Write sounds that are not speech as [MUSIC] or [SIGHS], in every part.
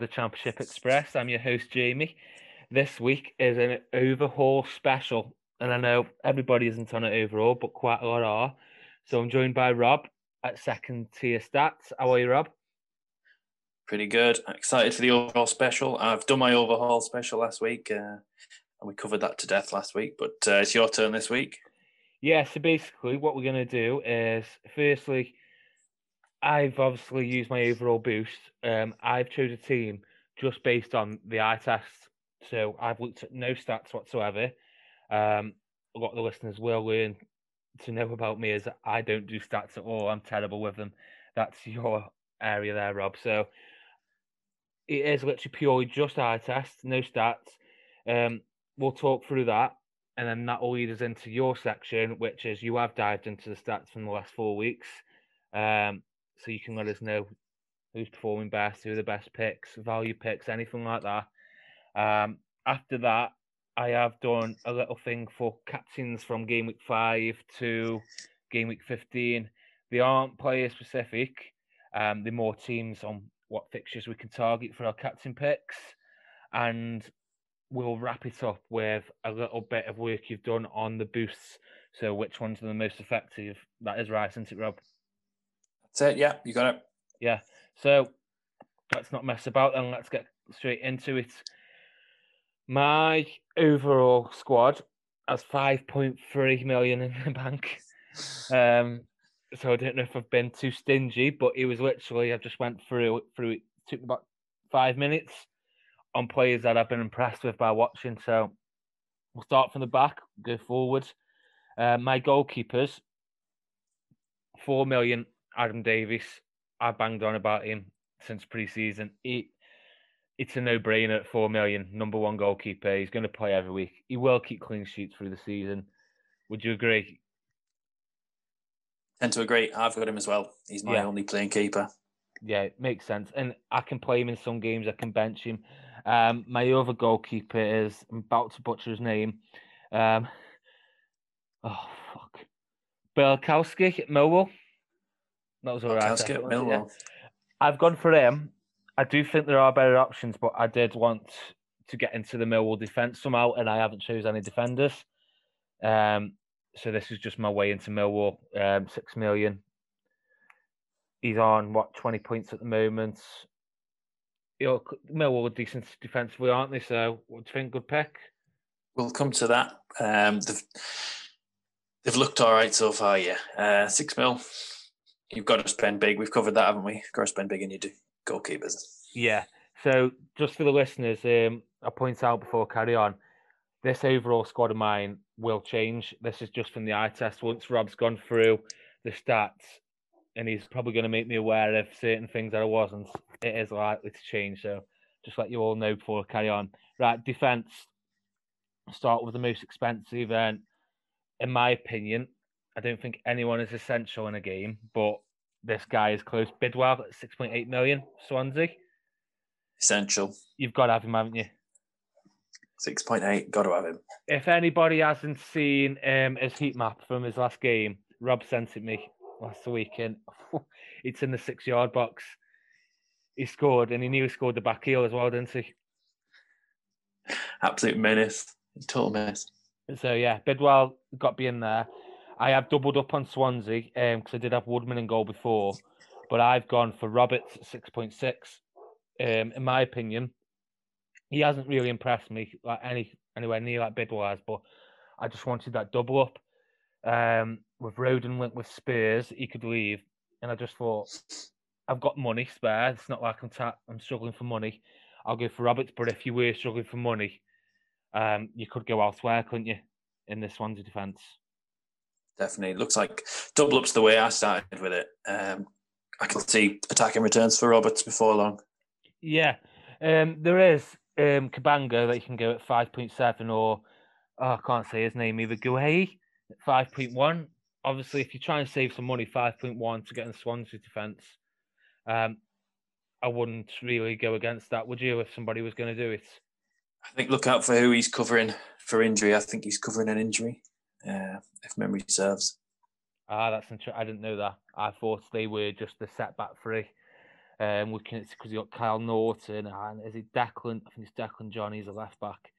The Championship Express. I'm your host, Jamie. This week is an overhaul special, and I know everybody isn't on it overall, but quite a lot are. So I'm joined by Rob at Second Tier Stats. How are you, Rob? Pretty good. Excited for the overhaul special. I've done my overhaul special last week, uh, and we covered that to death last week. But uh, it's your turn this week. Yeah. So basically, what we're going to do is, firstly, I've obviously used my overall boost. Um, I've chose a team just based on the eye test. So I've looked at no stats whatsoever. Um, a lot of the listeners will learn to know about me is I don't do stats at all. I'm terrible with them. That's your area there, Rob. So it is literally purely just eye test, no stats. Um, we'll talk through that, and then that will lead us into your section, which is you have dived into the stats from the last four weeks. Um, so you can let us know who's performing best, who are the best picks, value picks, anything like that. Um, after that, I have done a little thing for captains from game week five to game week 15. They aren't player specific, um, they're more teams on what fixtures we can target for our captain picks. And we'll wrap it up with a little bit of work you've done on the boosts. So, which ones are the most effective? That is right, isn't it, Rob? That's it. Yeah, you got it. Yeah. So let's not mess about and let's get straight into it. My overall squad has 5.3 million in the bank. Um, so I don't know if I've been too stingy, but it was literally I just went through through it took about five minutes on players that I've been impressed with by watching. So we'll start from the back, go forward. Uh, my goalkeepers, four million Adam Davies. I banged on about him since preseason. He, it's a no-brainer at four million. Number one goalkeeper. He's going to play every week. He will keep clean sheets through the season. Would you agree? Tend to agree. I've got him as well. He's my yeah. only playing keeper. Yeah, it makes sense. And I can play him in some games. I can bench him. Um, my other goalkeeper is I'm about to butcher his name. Um, oh fuck, Bialkowski at Millwall. That was all right. Millwall. Yeah. I've gone for him. I do think there are better options, but I did want to get into the Millwall defence somehow, and I haven't chose any defenders. Um, so this is just my way into Millwall. Um, six million. He's on what twenty points at the moment. You know, Millwall are decent defensively, aren't they? So, what do you think? Good pick. We'll come to that. Um, they've they've looked all right so far. Yeah, uh, six mil you've got to spend big. We've covered that, haven't we? You've got to spend big and you do goalkeepers. Yeah. So just for the listeners, um, I point out before I carry on, this overall squad of mine will change. This is just from the eye test. Once Rob's gone through the stats, and he's probably going to make me aware of certain things that I wasn't, it is likely to change. So just let you all know before I carry on. Right, defense. Start with the most expensive, and in my opinion, I don't think anyone is essential in a game, but this guy is close. Bidwell at 6.8 million, Swansea. Essential. You've got to have him, haven't you? 6.8, got to have him. If anybody hasn't seen um, his heat map from his last game, Rob sent it me last weekend. [LAUGHS] it's in the six yard box. He scored, and he knew he scored the back heel as well, didn't he? Absolute menace. Total menace. So, yeah, Bidwell got to be in there. I have doubled up on Swansea because um, I did have Woodman in goal before, but I've gone for Roberts six point six. Um, in my opinion, he hasn't really impressed me like any anywhere near like Bidwell has, but I just wanted that double up. Um, with Rodon linked with Spurs, he could leave, and I just thought I've got money spare. It's not like I'm ta- I'm struggling for money. I'll go for Roberts, but if you were struggling for money, um, you could go elsewhere, couldn't you? In the Swansea defence definitely. It looks like double up's the way I started with it. Um, I can see attacking returns for Roberts before long. Yeah, um, there is um, Cabango that you can go at five point seven, or oh, I can't say his name either. Guehi at five point one. Obviously, if you try and save some money, five point one to get in Swansea defence, um, I wouldn't really go against that, would you? If somebody was going to do it, I think look out for who he's covering for injury. I think he's covering an injury uh, if memory serves. Ah, that's interesting. I didn't know that. I thought they were just the setback free. Um, looking at because you got Kyle Naughton and is it Declan? I think it's Declan Johnny's a left back.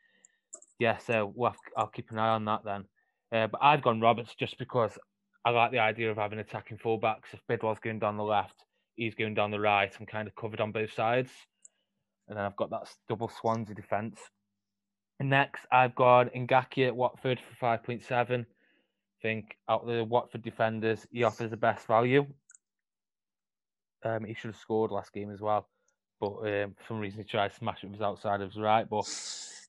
Yeah, so we'll have, I'll keep an eye on that then. Uh, but I've gone Roberts just because I like the idea of having attacking fullbacks. If Bidwell's going down the left, he's going down the right. I'm kind of covered on both sides. And then I've got that double Swansea defence. Next, I've got Ngakia at Watford for 5.7. I think out of the Watford defenders, he offers the best value. Um, he should have scored last game as well, but um, for some reason he tried to smash it with his outside of his right. But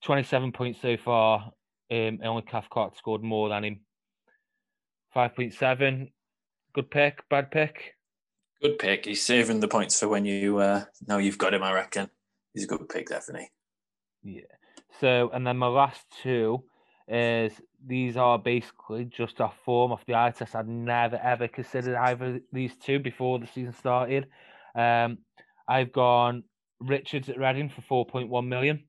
27 points so far. Um, only Cathcart scored more than him. 5.7. Good pick, bad pick. Good pick. He's saving the points for when you uh, now you've got him. I reckon he's a good pick, definitely. Yeah. So, and then my last two is these are basically just off form of the eye test. I'd never ever considered either these two before the season started. Um, I've gone Richards at Reading for 4.1 million.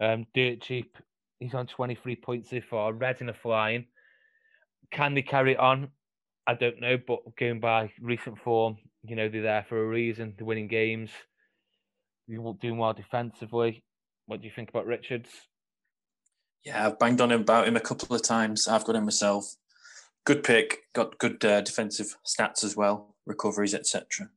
Um, dirt cheap. He's on 23 points so far. Reading are flying. Can they carry on? I don't know, but going by recent form, you know, they're there for a reason. They're winning games. They're doing well defensively. What do you think about Richards? Yeah, I've banged on him about him a couple of times. I've got him myself. Good pick. Got good uh, defensive stats as well, recoveries, etc.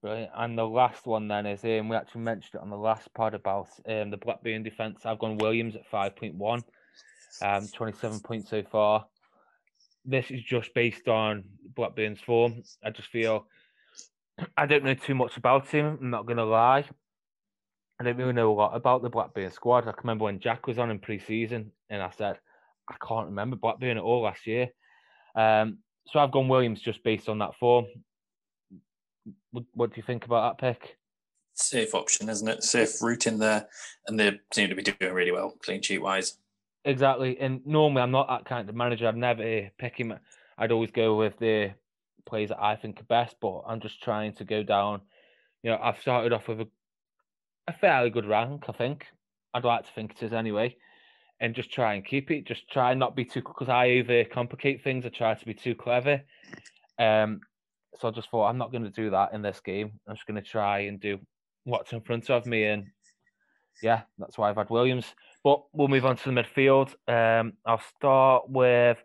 Brilliant. And the last one then is um, we actually mentioned it on the last pod about um, the Blackburn defence. I've gone Williams at five point one, um, twenty seven points so far. This is just based on Blackburn's form. I just feel [CLEARS THROAT] I don't know too much about him. I'm not going to lie. I don't really know a lot about the Blackburn squad. I can remember when Jack was on in pre-season, and I said I can't remember Blackburn at all last year. Um, so I've gone Williams just based on that form. What, what do you think about that pick? Safe option, isn't it? Safe route in there, and they seem to be doing really well, clean sheet wise. Exactly, and normally I'm not that kind of manager. I'd never pick him. I'd always go with the players that I think are best, but I'm just trying to go down. You know, I've started off with a a fairly good rank, I think. I'd like to think it is anyway. And just try and keep it. Just try and not be too because I overcomplicate things. I try to be too clever. Um, so I just thought I'm not going to do that in this game. I'm just going to try and do what's in front of me, and yeah, that's why I've had Williams. But we'll move on to the midfield. Um, I'll start with.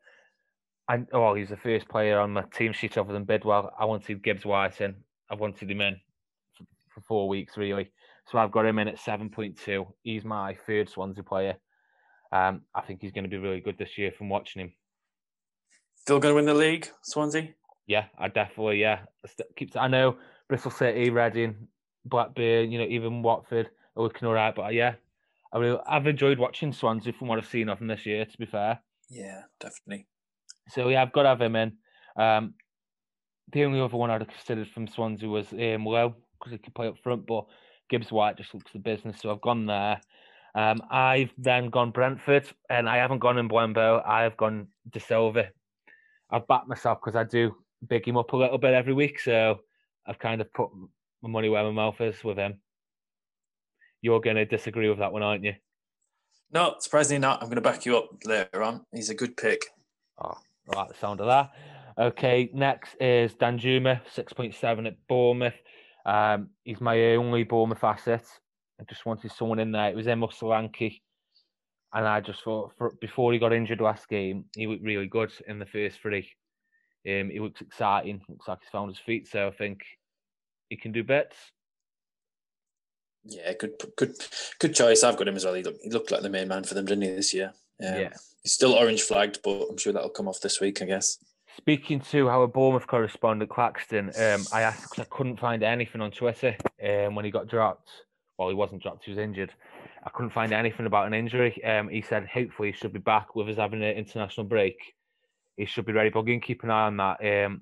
and oh, he's the first player on my team sheet other than Bidwell. I wanted Gibbs White in. I wanted him in for, for four weeks, really. So I've got him in at 7.2. He's my third Swansea player. Um, I think he's going to be really good this year from watching him. Still going to win the league, Swansea? Yeah, I definitely, yeah. Keeps. I know Bristol City, Reading, Blackburn, you know, even Watford are looking all right. But uh, yeah, I really, I've enjoyed watching Swansea from what I've seen of them this year, to be fair. Yeah, definitely. So yeah, I've got to have him in. Um, the only other one I'd have considered from Swansea was um, Lowe because he could play up front, but Gibbs White just looks the business, so I've gone there. Um, I've then gone Brentford, and I haven't gone in Mbeumo. I have gone Dasilva. I've backed myself because I do big him up a little bit every week, so I've kind of put my money where my mouth is with him. You're going to disagree with that one, aren't you? No, surprisingly not. I'm going to back you up later on. He's a good pick. Oh, I like the sound of that. Okay, next is Danjuma, 6.7 at Bournemouth. Um, he's my only Bournemouth asset. I just wanted someone in there. It was Emil Solanke. And I just thought for, before he got injured last game, he looked really good in the first three. Um, he looks exciting. Looks like he's found his feet. So I think he can do bits. Yeah, good, good, good choice. I've got him as well. He looked, he looked like the main man for them, didn't he, this year? Um, yeah. He's still orange flagged, but I'm sure that'll come off this week, I guess. Speaking to our Bournemouth correspondent Claxton, um, I asked because I couldn't find anything on Twitter um, when he got dropped. Well, he wasn't dropped; he was injured. I couldn't find anything about an injury. Um, he said hopefully he should be back with us having an international break. He should be ready. But again, keep an eye on that. Um,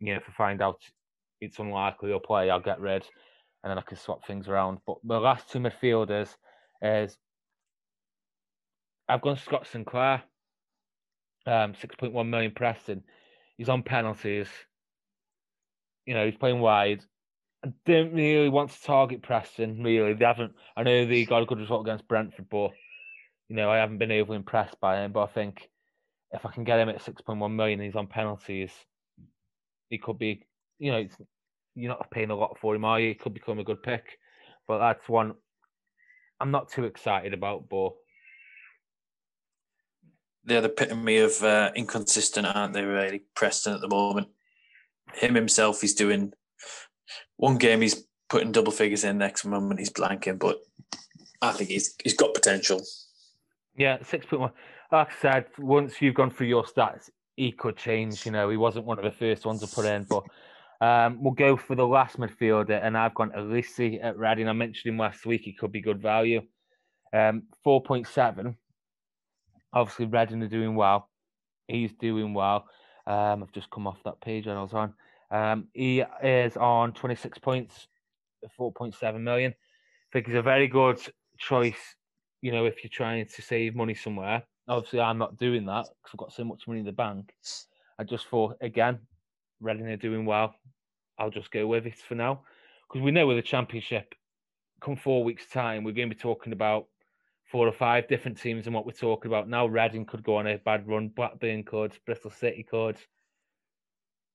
you know, if I find out it's unlikely he'll play, I'll get rid, and then I can swap things around. But the last two midfielders is I've gone Scott Sinclair um, 6.1 million Preston. He's on penalties. You know, he's playing wide. I don't really want to target Preston, really. They haven't, I know they got a good result against Brentford, but, you know, I haven't been overly impressed by him. But I think if I can get him at 6.1 million he's on penalties, he could be, you know, you're not paying a lot for him, are you? It could become a good pick, but that's one I'm not too excited about. But they're the epitome of uh, inconsistent, aren't they? Really, Preston at the moment. Him himself, he's doing one game. He's putting double figures in. Next moment, he's blanking. But I think he's he's got potential. Yeah, six point one. Like I said, once you've gone through your stats, he could change. You know, he wasn't one of the first ones to put in, but um, we'll go for the last midfielder, and I've gone Olise at Reading. I mentioned him last week; he could be good value. Um, four point seven. Obviously, Reading are doing well. He's doing well. Um, I've just come off that page I was on. Um, he is on 26 points, 4.7 million. I think he's a very good choice, you know, if you're trying to save money somewhere. Obviously, I'm not doing that because I've got so much money in the bank. I just thought, again, Reading are doing well. I'll just go with it for now because we know with the championship, come four weeks' time, we're going to be talking about four or five different teams and what we're talking about now. Reading could go on a bad run, Blackburn could, Bristol City could.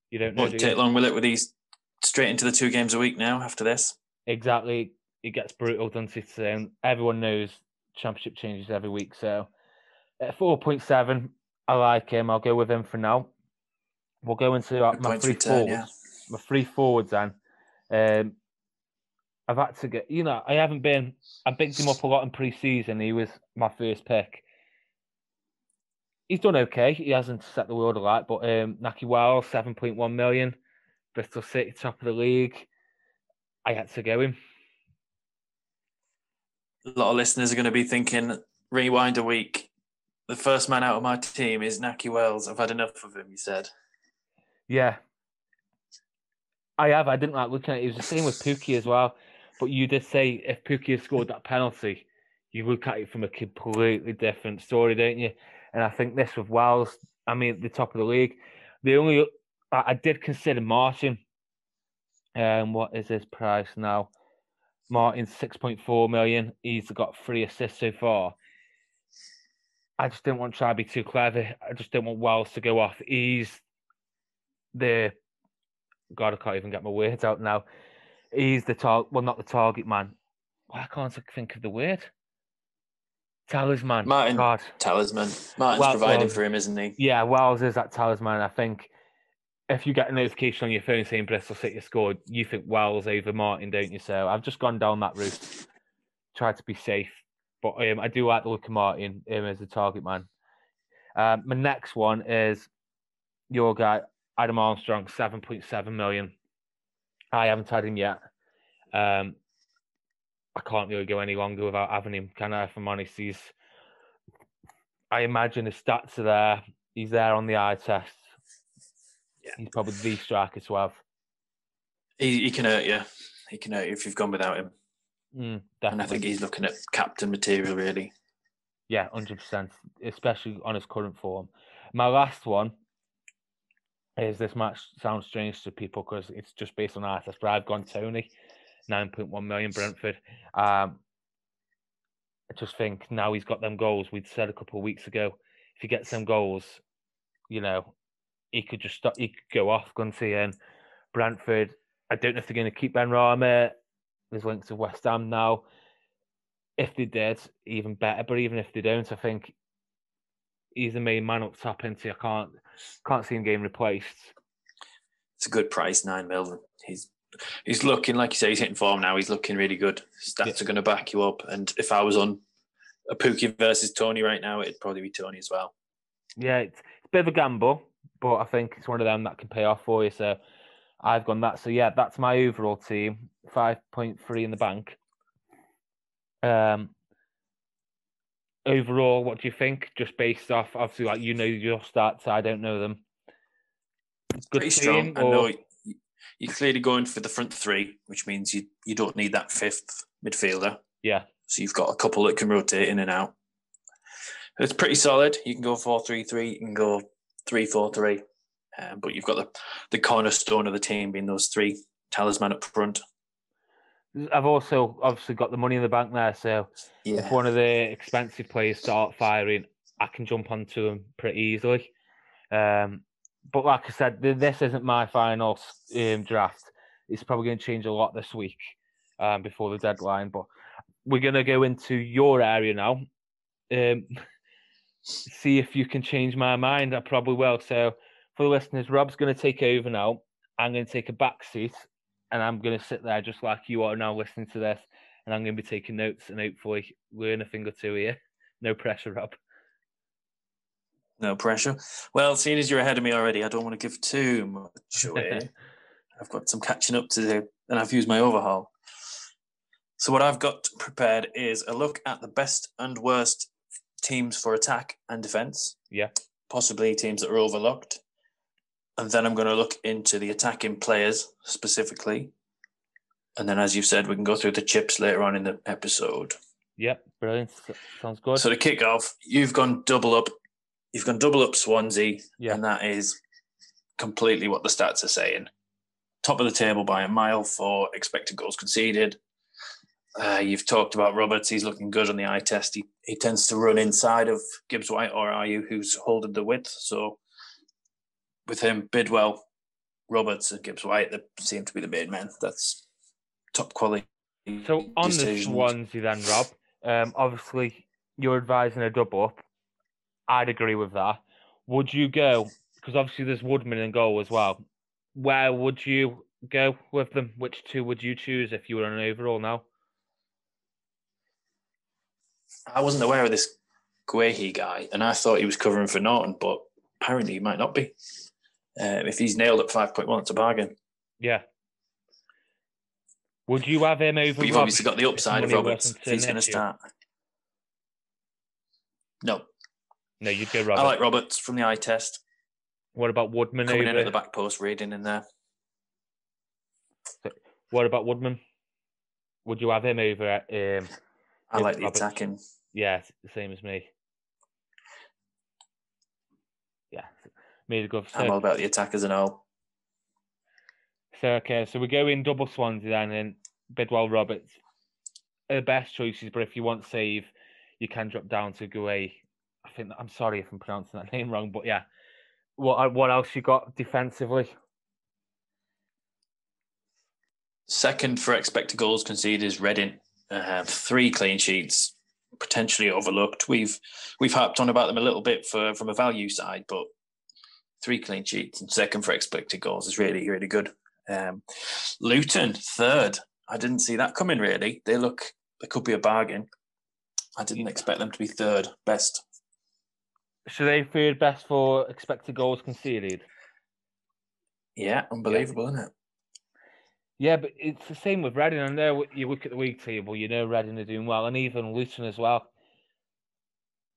You don't know. Won't take long, will it? With these straight into the two games a week now after this. Exactly, it gets brutal, doesn't it? And everyone knows championship changes every week. So at four point seven, I like him. I'll go with him for now. We'll go into uh, my three return, forwards. Yeah. My three forwards then. Um, I've had to get, you know, I haven't been, I picked him up a lot in pre season. He was my first pick. He's done okay. He hasn't set the world alight, but um, Nahki Wells, 7.1 million. Bristol City, top of the league. I had to go him. A lot of listeners are going to be thinking, rewind a week. The first man out of my team is Nahki Wells. I've had enough of him, he said. Yeah. I have. I didn't like looking at it. It was the same with Pukki as well. But you did say if Pukki had scored that penalty, you look at it from a completely different story, don't you? And I think this with Wells, I mean, at the top of the league, the only I, did consider Martin. Um, what is his price now? Martin six point four million. He's got three assists so far. I just didn't want to try to be too clever. I just didn't want Wells to go off. He's the God, I can't even get my words out now. He's the target. Well, not the target man. Why can't I think of the word? Talisman. Martin. God. Talisman. Martin's well, providing well, for him, isn't he? Yeah, Wells is that talisman. I think if you get a notification on your phone saying Bristol City scored, you think Wells over Martin, don't you? So I've just gone down that route, tried to be safe. But um, I do like the look of Martin um, as a target man. Um, my next one is your guy, Adam Armstrong, 7.7 million. I haven't had him yet. Um, I can't really go any longer without having him, can I? If I'm honest, he's. I imagine his stats are there. He's there on the eye test. Yeah. He's probably the striker to have. He, he can hurt you. He can hurt you if you've gone without him. Mm, and I think he's looking at captain material, really. Yeah, hundred percent, especially on his current form. My last one is this match sounds strange to people because it's just based on artist, but I've gone Toney, nine point one million Brentford. Um, I just think now he's got them goals. We'd said a couple of weeks ago, if he gets them goals, you know, he could just stop. He could go off, couldn't? And Brentford, I don't know if they're going to keep Benrahma. There's links to West Ham now. If they did, even better. But even if they don't, I think he's the main man up top. Into I can't can't see him getting replaced. It's a good price, nine mil. He's he's looking like you say he's hitting form now. He's looking really good. Stats yeah. are going to back you up. And if I was on a Pukki versus Toney right now, it'd probably be Toney as well. Yeah, it's, it's a bit of a gamble, but I think it's one of them that can pay off for you. So I've gone that. So yeah, that's my overall team. Five point three in the bank. Um, overall, what do you think? Just based off, obviously, like you know your stats, I don't know them. Good Pretty strong. Or... I know you're clearly going for the front three, which means you you don't need that fifth midfielder. Yeah. So you've got a couple that can rotate in and out. It's pretty solid. You can go four three three. You can go three four three. Um, but you've got the the cornerstone of the team being those three talisman up front. I've also obviously got the money in the bank there, so yeah. if one of the expensive players start firing, I can jump onto them pretty easily. Um, but like I said, this isn't my final um, draft. it's probably going to change a lot this week um, before the deadline. But we're going to go into your area now. Um, [LAUGHS] see if you can change my mind. I probably will. So for the listeners, Rob's going to take over now. I'm going to take a back seat and I'm going to sit there just like you are now listening to this. And I'm going to be taking notes and hopefully learn a thing or two here. [LAUGHS] No pressure, Rob. No pressure. Well, seeing as you're ahead of me already, I don't want to give too much [LAUGHS] away. I've got some catching up to do, and I've used my overhaul. So, what I've got prepared is a look at the best and worst teams for attack and defense. Yeah. Possibly teams that are overlooked. And then I'm going to look into the attacking players specifically. And then, as you've said, we can go through the chips later on in the episode. Yep, brilliant. Sounds good. So to kick off, you've gone double up. You've gone double up Swansea, Yeah. and that is completely what the stats are saying. Top of the table by a mile for expected goals conceded. Uh, you've talked about Roberts. He's looking good on the eye test. He, he tends to run inside of Gibbs White or are you who's holding the width. So with him, Bidwell, Roberts, and Gibbs White, they seem to be the main men. That's top quality. So on the decisions. Swansea then, Rob, um, obviously you're advising a double up. I'd agree with that. Would you go, because obviously there's Woodman in goal as well. Where would you go with them? Which two would you choose if you were an overall now? I wasn't aware of this Guehi guy, and I thought he was covering for Naughton, but apparently he might not be. Uh, if he's nailed at five point one, it's a bargain. Yeah. Would you have him over? But you've Rob obviously got the upside of Roberts if he's going to start. No, No, you'd go I like Roberts from the eye test what about Woodman coming in at the back post, reading in there. What about Woodman? Would you have him over? at, Um, I like the Roberts. attacking. yeah, the same as me. Yeah, made a. So, I'm all about the attackers and all. So okay, so we go in double Swansea then, and Bidwell Roberts are the best choices. But if you want save, you can drop down to Guehi. I think I'm sorry if I'm pronouncing that [LAUGHS] name wrong, but yeah. What what else you got defensively? Second for expected goals conceded is Reading. Uh, three clean sheets, potentially overlooked. We've we've harped on about them a little bit for from a value side, but three clean sheets and second for expected goals is really really good. Um, Luton third. I didn't see that coming. Really, they look they could be a bargain. I didn't expect them to be third best. So they third best for expected goals conceded. Yeah, unbelievable, isn't it? Yeah, but it's the same with Reading. I know you look at the league table, you know Reading are doing well, and even Luton as well.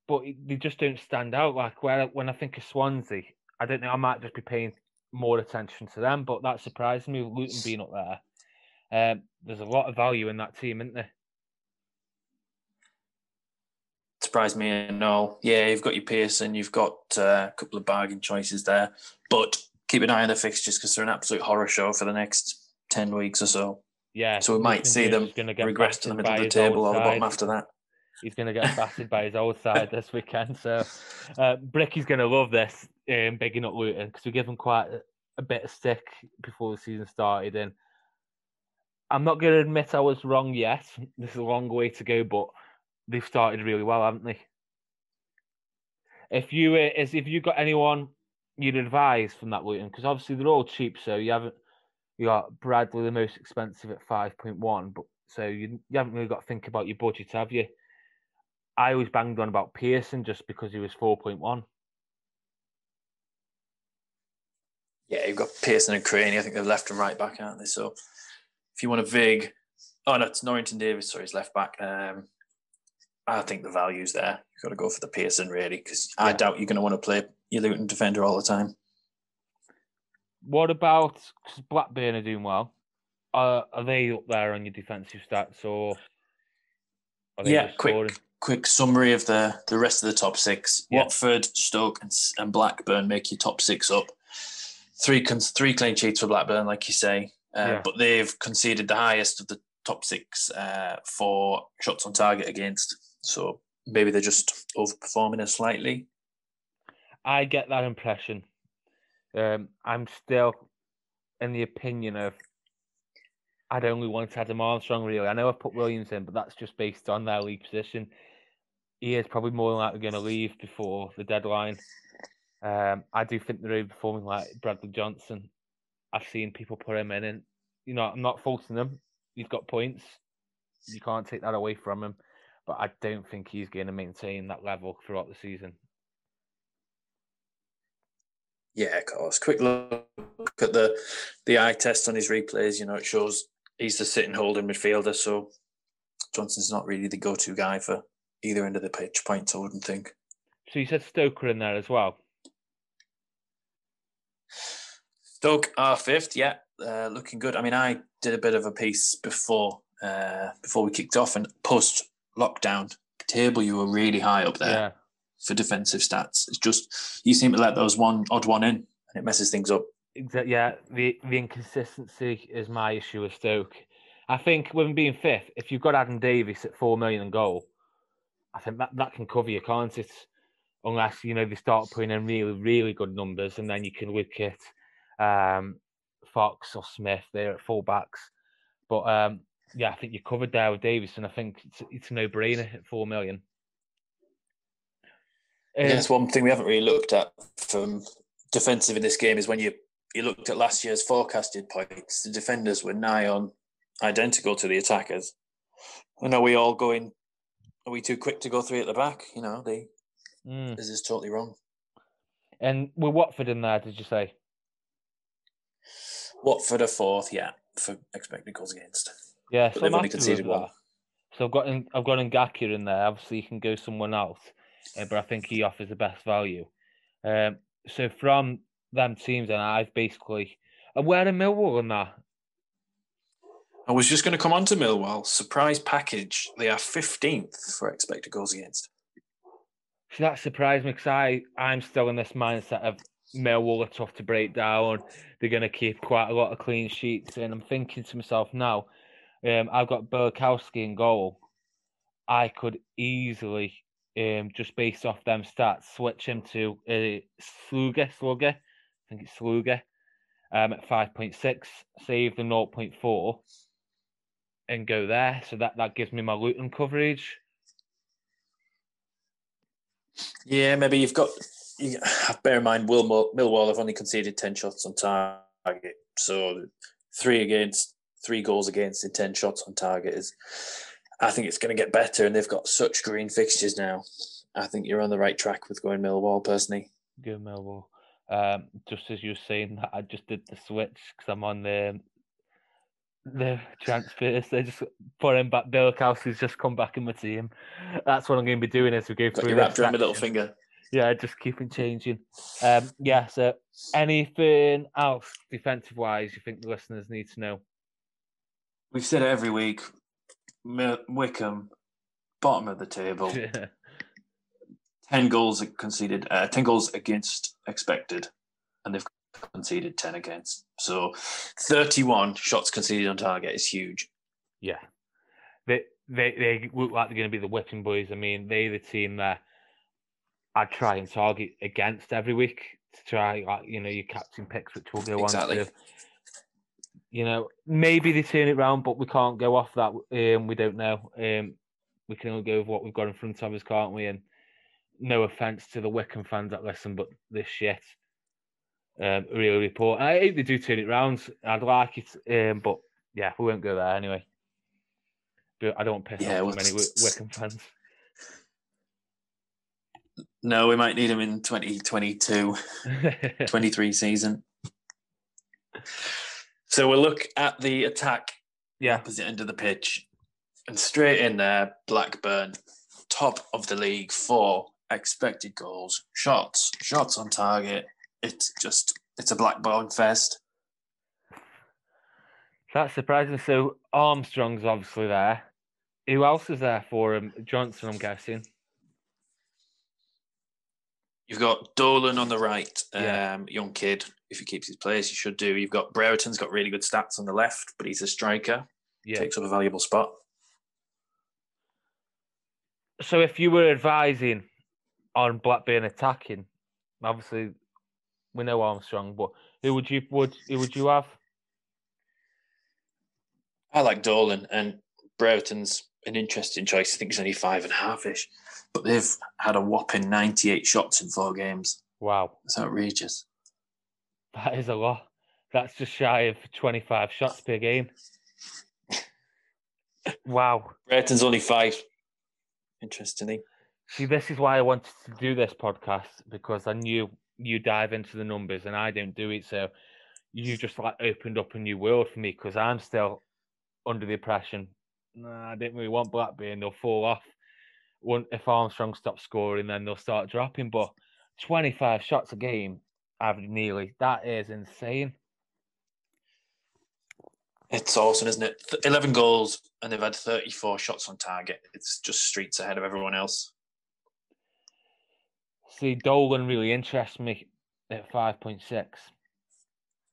But they just don't stand out. Like where when I think of Swansea, I don't know. I might just be paying more attention to them, but that surprised me. Luton being up there, um, there's a lot of value in that team, isn't there? surprised me and all. Yeah, you've got your Pearson, you've got uh, a couple of bargain choices there, but keep an eye on the fixtures because they're an absolute horror show for the next ten weeks or so. Yeah. So we might see them regress to the middle of the table or the bottom after that. He's going to get battered by his old side this weekend. So [LAUGHS] uh, Bricky's going to love this, um, bigging up Luton, because we give him quite a, a bit of stick before the season started. And I'm not going to admit I was wrong yet. This is a long way to go, but they've started really well, haven't they? If you uh, is if you got anyone you'd advise from that Luton, because obviously they're all cheap, so you haven't you got Bradley the most expensive at five point one, but so you you haven't really got to think about your budget, have you? I always banged on about Pearson just because he was four point one. Yeah, you've got Pearson and Cranie. I think they're left and right back, aren't they? So if you want a Vig, oh no, it's Norrington Davies. Sorry, he's left back. Um, I think the value's there. You've got to go for the Pearson really because I doubt you're going to want to play your Luton defender all the time. What about 'cause Blackburn are doing well? Uh, are they up there on your defensive stats or? Are Yeah, quick? Quick summary of the the rest of the top six. Yeah. Watford, Stoke, and, and Blackburn make your top six up. Three three clean sheets for Blackburn, like you say, uh, Yeah. but they've conceded the highest of the top six uh, for shots on target against. So maybe they're just overperforming us slightly. I get that impression. Um, I'm still in the opinion of I'd only want Adam Armstrong really. I know I've put Williams in, but that's just based on their league position. He is probably more likely going to leave before the deadline. Um, I do think they're performing like Bradley Johnson. I've seen people put him in, and you know I'm not faulting him. He's got points. You can't take that away from him, but I don't think he's going to maintain that level throughout the season. Yeah, of course. Quick look at the the eye test on his replays. You know, it shows he's the sitting holding midfielder. So Johnson's not really the go-to guy for either end of the pitch points. I wouldn't think. So you said Stoker in there as well. Stoke are fifth, yeah, uh, looking good. I mean, I did a bit of a piece before uh, before we kicked off, and post lockdown table, you were really high up there Yeah. for defensive stats. It's just you seem to let those one odd one in, and it messes things up. Exactly. yeah, the the inconsistency is my issue with Stoke. I think with him being fifth, if you've got Adam Davies at four million and goal, I think that, that can cover you, can't it? Unless you know they start putting in really really good numbers, and then you can look at um, Fox or Smith. They're at fullbacks, but um, yeah, I think you're covered there with Davies, and I think it's, it's a no brainer at four million. Um, guess one thing we haven't really looked at from defensive in this game is when you you looked at last year's forecasted points, the defenders were nigh on identical to the attackers. And are we all going? Are we too quick to go three at the back? You know, they mm. this is totally wrong. And with Watford in there, did you say? Watford a fourth, yeah, for expected goals against. Yeah, But so they've only conceded one. So I've got in, I've got Ngaki in there. Obviously, you can go someone else, uh, but I think he offers the best value. Um, so from them teams, and I've basically, and where are Millwall in that? I was just going to come on to Millwall. Surprise package. They are 15th for expected goals against. So that surprised me because I'm still in this mindset of Millwall are tough to break down. They're going to keep quite a lot of clean sheets, and I'm thinking to myself now, um, I've got Bialkowski in goal. I could easily, um, just based off them stats, switch him to uh, Sluga, Slugger, I think it's Sluga, um, at five point six, save the 0.4, and go there. So that that gives me my Luton coverage. Yeah, maybe you've got. You, bear in mind, Millwall, Millwall have only conceded 10 shots on target. So three against, three goals against in 10 shots on target is. I think it's going to get better, and they've got such green fixtures now. I think you're on the right track with going Millwall, personally. Go Millwall. Um, just as you were saying that, I just did the switch because I'm on the the transfers. They just put him back. Bill Kelsey's just come back in my team. That's what I'm going to be doing as we go through. you this wrapped around my little finger. Yeah, just keeping changing. Um, yeah. So, anything else defensive wise you think the listeners need to know? We've said it every week. Wycombe, bottom of the table. [LAUGHS] 10 goals conceded, uh, 10 goals against expected, and they've conceded 10 against. So 31 shots conceded on target is huge. Yeah. They they they look like they're going to be the whipping boys. I mean, they're the team that I try and target against every week to try, like you know, your captain picks, which we'll go Exactly. on to. You know, maybe they turn it round, but we can't go off that. Um, we don't know. Um, we can only go with what we've got in front of us, can't we? And no offense to the Wycombe fans that listen, but this shit um, really report. I hope they do turn it round. I'd like it, um, but yeah, we won't go there anyway. But I don't want to piss Yeah, off well, too many Wi- [LAUGHS] Wycombe fans. No, we might need him in 2022 [LAUGHS] 23 season. So we'll look at the attack yeah, opposite end of the pitch. And straight in there, Blackburn, top of the league for expected goals, shots, shots on target. It's just, it's a Blackburn fest. that's surprising. So Armstrong's obviously there. Who else is there for him? Johnson, I'm guessing. You've got Dolan on the right, Yeah. um, young kid. If he keeps his place, he should do. You've got Brereton's got really good stats on the left, but he's a striker. Yeah. Takes up a valuable spot. So if you were advising on Blackburn attacking, obviously we know Armstrong, but who would you would who would you have? I like Dolan and Brereton's an interesting choice. I think he's only five and a half ish, but they've had a whopping 98 shots in four games. Wow, That's outrageous. that is a lot. That's just shy of 25 shots per game. Wow. Brereton's only five. Interestingly. See, this is why I wanted to do this podcast because I knew you dive into the numbers and I don't do it. So you just like opened up a new world for me because I'm still under the impression, nah, I didn't really want Blackburn. They'll fall off. One, if Armstrong stops scoring, then they'll start dropping. But 25 shots a game, average nearly, that is insane. It's awesome, isn't it? 11 goals and they've had 34 shots on target. It's just streets ahead of everyone else. See, Dolan really interests me at 5.6.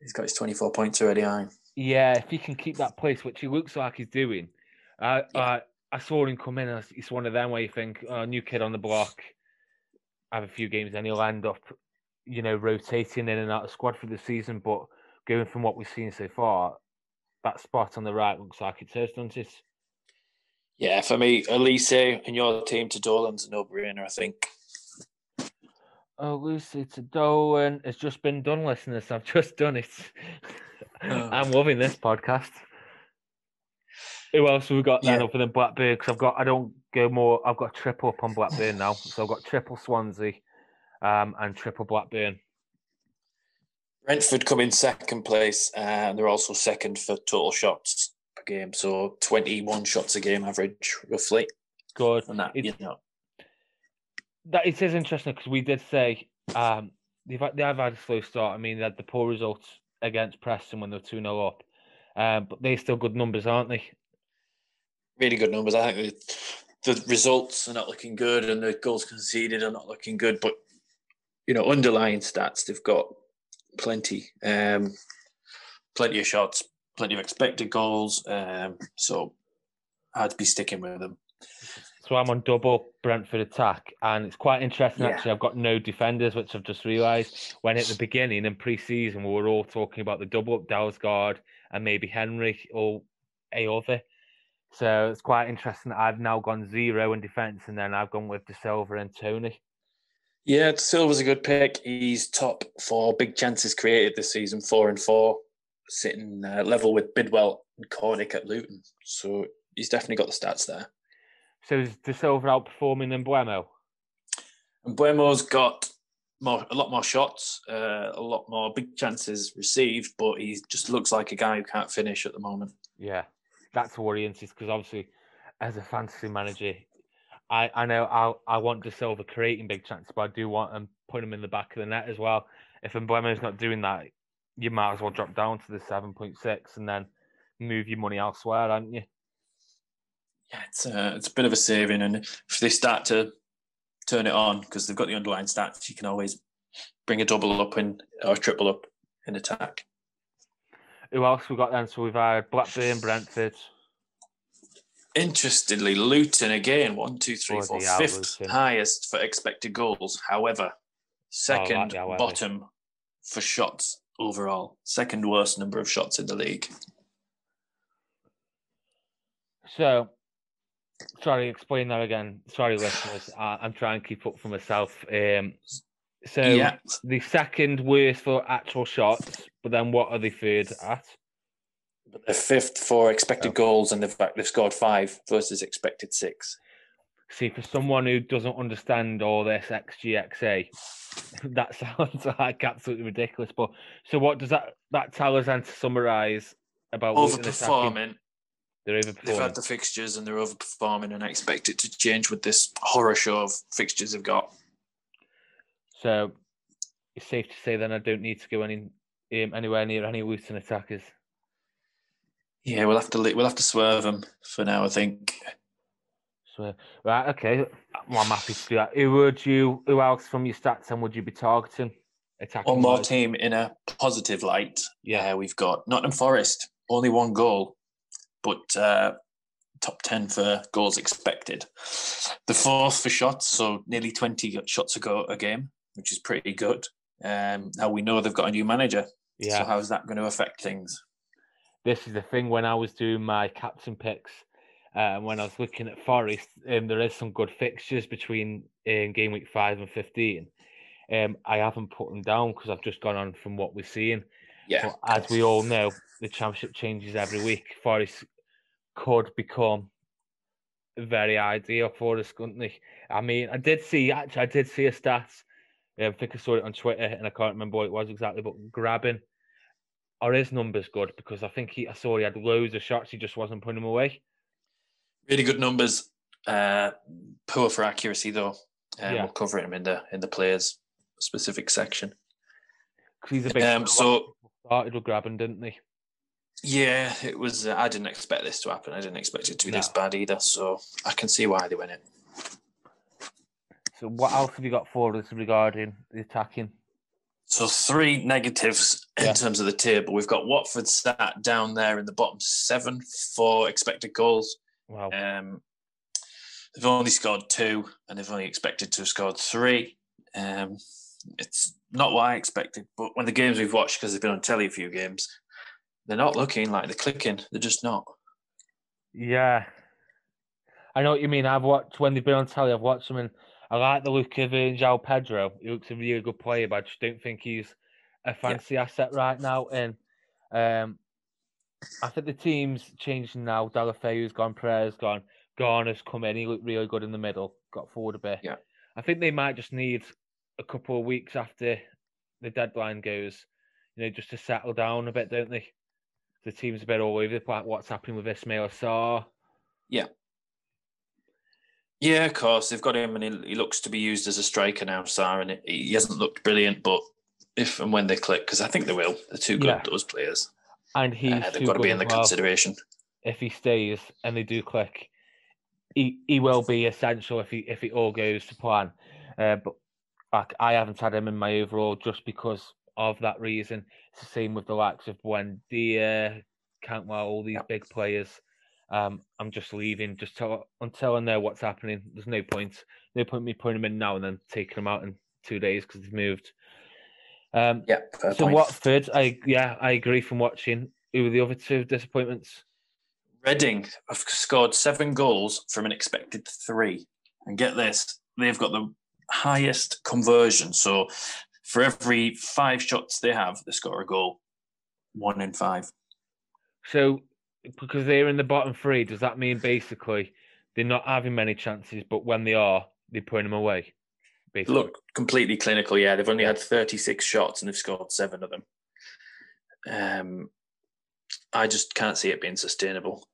He's got his 24 points already, aye. Yeah, if he can keep that place, which he looks like he's doing. I Yeah. I, I saw him come in. And it's one of them where you think, oh, new kid on the block, have a few games, and he'll end up, you know, rotating in and out of squad for the season. But going from what we've seen so far, that spot on the right looks like it's his, doesn't it? Yeah, for me, Olise and your team to Dolan's a no brainer, I think. Oh, Lucy to Dolan. It's just been done, listeners. I've just done it. [LAUGHS] I'm loving this podcast. Who else have we got then Yeah. other than Blackburn? Because I've got, I don't go more. I've got triple up on Blackburn now. So I've got triple Swansea, um, and triple Blackburn. Brentford come in second place, uh, and they're also second for total shots per game. So 21 shots a game average, roughly. Good. And that, It's- you know, That it is interesting because we did say um, they've had, they have had a slow start. I mean, they had the poor results against Preston when they were two 0 up, um, but they're still good numbers, aren't they? really good numbers. I think the, the results are not looking good, and the goals conceded are not looking good. But you know, underlying stats, they've got plenty, um, plenty of shots, plenty of expected goals. Um, so I'd be sticking with them. So I'm on double Brentford attack, and it's quite interesting. Yeah. Actually, I've got no defenders, which I've just realised. When at the beginning in pre-season, we were all talking about the double up Dalsgaard and maybe Henry or a. So it's quite interesting. that I've now gone zero in defence, and then I've gone with Dasilva and Toney. Yeah, Dasilva's a good pick. He's top four big chances created this season, four and four, sitting uh, level with Bidwell and Cornick at Luton. So he's definitely got the stats there. So is Dasilva outperforming than Mbeumo? And Mbeumo's got more, a lot more shots, uh, a lot more big chances received, but he just looks like a guy who can't finish at the moment. Yeah, that's worrying because obviously, as a fantasy manager, I, I know I I want Dasilva creating big chances, but I do want him putting him in the back of the net as well. If Mbeumo's not doing that, you might as well drop down to the seven point six and then move your money elsewhere, aren't you? Yeah, it's a, it's a bit of a saving, and if they start to turn it on because they've got the underlying stats, you can always bring a double up in or a triple up in attack. Who else we got then? So we've had Blackburn, [SIGHS] Brentford. Interestingly, Luton again, one, two, three, four, Bloody fifth Luton. highest for expected goals. However, second however. bottom for shots overall. Second worst number of shots in the league. So, sorry, explain that again. Sorry, listeners. I, I'm trying to keep up for myself. Um, so yeah, the second worst for actual shots, but then what are they third at? The fifth for expected Oh. goals, and they've they've scored five versus expected six. See, for someone who doesn't understand all this XGXA, [LAUGHS] that sounds [LAUGHS] like absolutely ridiculous. But so, what does that that tell us then to summarise about Luton attacking? Overperforming. They're They've had the fixtures and they're overperforming, and I expect it to change with this horror show of fixtures they've got. So it's safe to say then I don't need to go any um, anywhere near any Luton attackers. Yeah, we'll have to we'll have to swerve them for now. I think. So right, okay. Well, I'm happy to do that. Who would you? Who else from your stats And would you be targeting? Attacking One more wise? team in a positive light. Yeah. We've got Nottingham Forest, only one goal, but uh, top 10 for goals expected. The fourth for shots, so nearly 20 shots a go a game, which is pretty good. Um, now we know they've got a new manager. Yeah. So how's that going to affect things? this is the thing when I was doing my captain picks. Uh, when I was looking at Forest, um, there is some good fixtures between um, game week five and fifteen. Um, I haven't put them down because I've just gone on from what we're seeing. Yeah. But as we all know, the championship changes every week. Forest could become very ideal for us, couldn't? I mean, I did see actually, I did see a stat. Um, I think I saw it on Twitter, and I can't remember what it was exactly. But Grabban are his numbers good? Because I think he, I saw he had loads of shots. He just wasn't putting them away. Really good numbers. Uh, poor for accuracy though. Um, Yeah. We'll cover him in the in the players specific section. he's a big. Um, so started with Grabban, didn't he? Yeah, it was. Uh, I didn't expect this to happen. I didn't expect it to be this bad either. So I can see why they win it. So what else have you got for us regarding the attacking? So three negatives in Yeah. terms of the table. We've got Watford sat down there in the bottom seven for expected goals. Wow. Um, they've only scored two, and they've only expected to have scored three. Um, it's not what I expected, but when the games we've watched, because they've been on telly a few games, they're not looking like they're clicking. They're just not. Yeah. I know what you mean. I've watched when they've been on telly. I've watched them, and I like the look of João Pedro. He looks a really good player, but I just don't think he's a fancy asset right now. And um, I think the team's changing now. Deulofeu's gone, Pereira's gone, Garner's come in. He looked really good in the middle. Got forward a bit. Yeah. I think they might just need a couple of weeks after the deadline goes, you know, just to settle down a bit, don't they? The team's a bit all over the place. What's happening with Ismaila Sarr? Yeah, Yeah, of course they've got him, and he, he looks to be used as a striker now, Sarr, and it, he hasn't looked brilliant, but if and when they click, because I think they will, they're too good. Yeah. Those players, And he's uh, they've got to be in the well. consideration. If he stays and they do click, he he will be essential if he if it all goes to plan. Uh, but like, I haven't had him in my overall just because of that reason. It's the same with the likes of Buendia, Cantwell, all these Yeah. big players. Um, I'm just leaving just till, until I know what's happening. There's no point, no point me putting them in now and then taking them out in two days because they've moved. Um, Yeah, so point. Watford, I yeah, I agree from watching. Who were the other two disappointments? Reading have scored seven goals from an expected three. And get this, they've got the highest conversion. So for every five shots they have, they score a goal. One in five. So because they're in the bottom three, does that mean basically they're not having many chances, but when they are, they're putting them away? Basically. Look completely clinical. Yeah, they've only had 36 shots and they've scored seven of them. Um, I just can't see it being sustainable.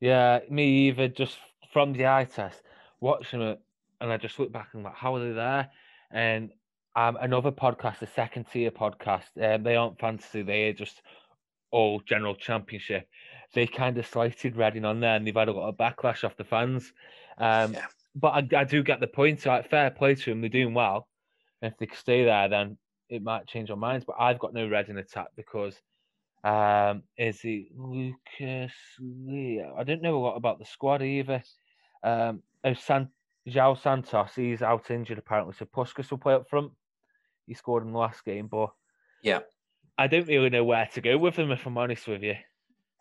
Yeah, me either. Just from the eye test, watching it, and I just look back and like, how are they there? And um, another podcast, the second tier podcast, um, they aren't fantasy; they're just all general championship. They kind of slighted Reading on there, and they've had a lot of backlash off the fans. Um, Yeah. But I, I do get the point. Like, fair play to them; they're doing well. And if they stay there, then it might change our minds. But I've got no Reading attack because um, is it Lucas Leo? I don't know a lot about the squad either. Um, oh, San- João Santos, he's out injured apparently, so Puscas will play up front. He scored in the last game, but Yeah. I don't really know where to go with him if I'm honest with you.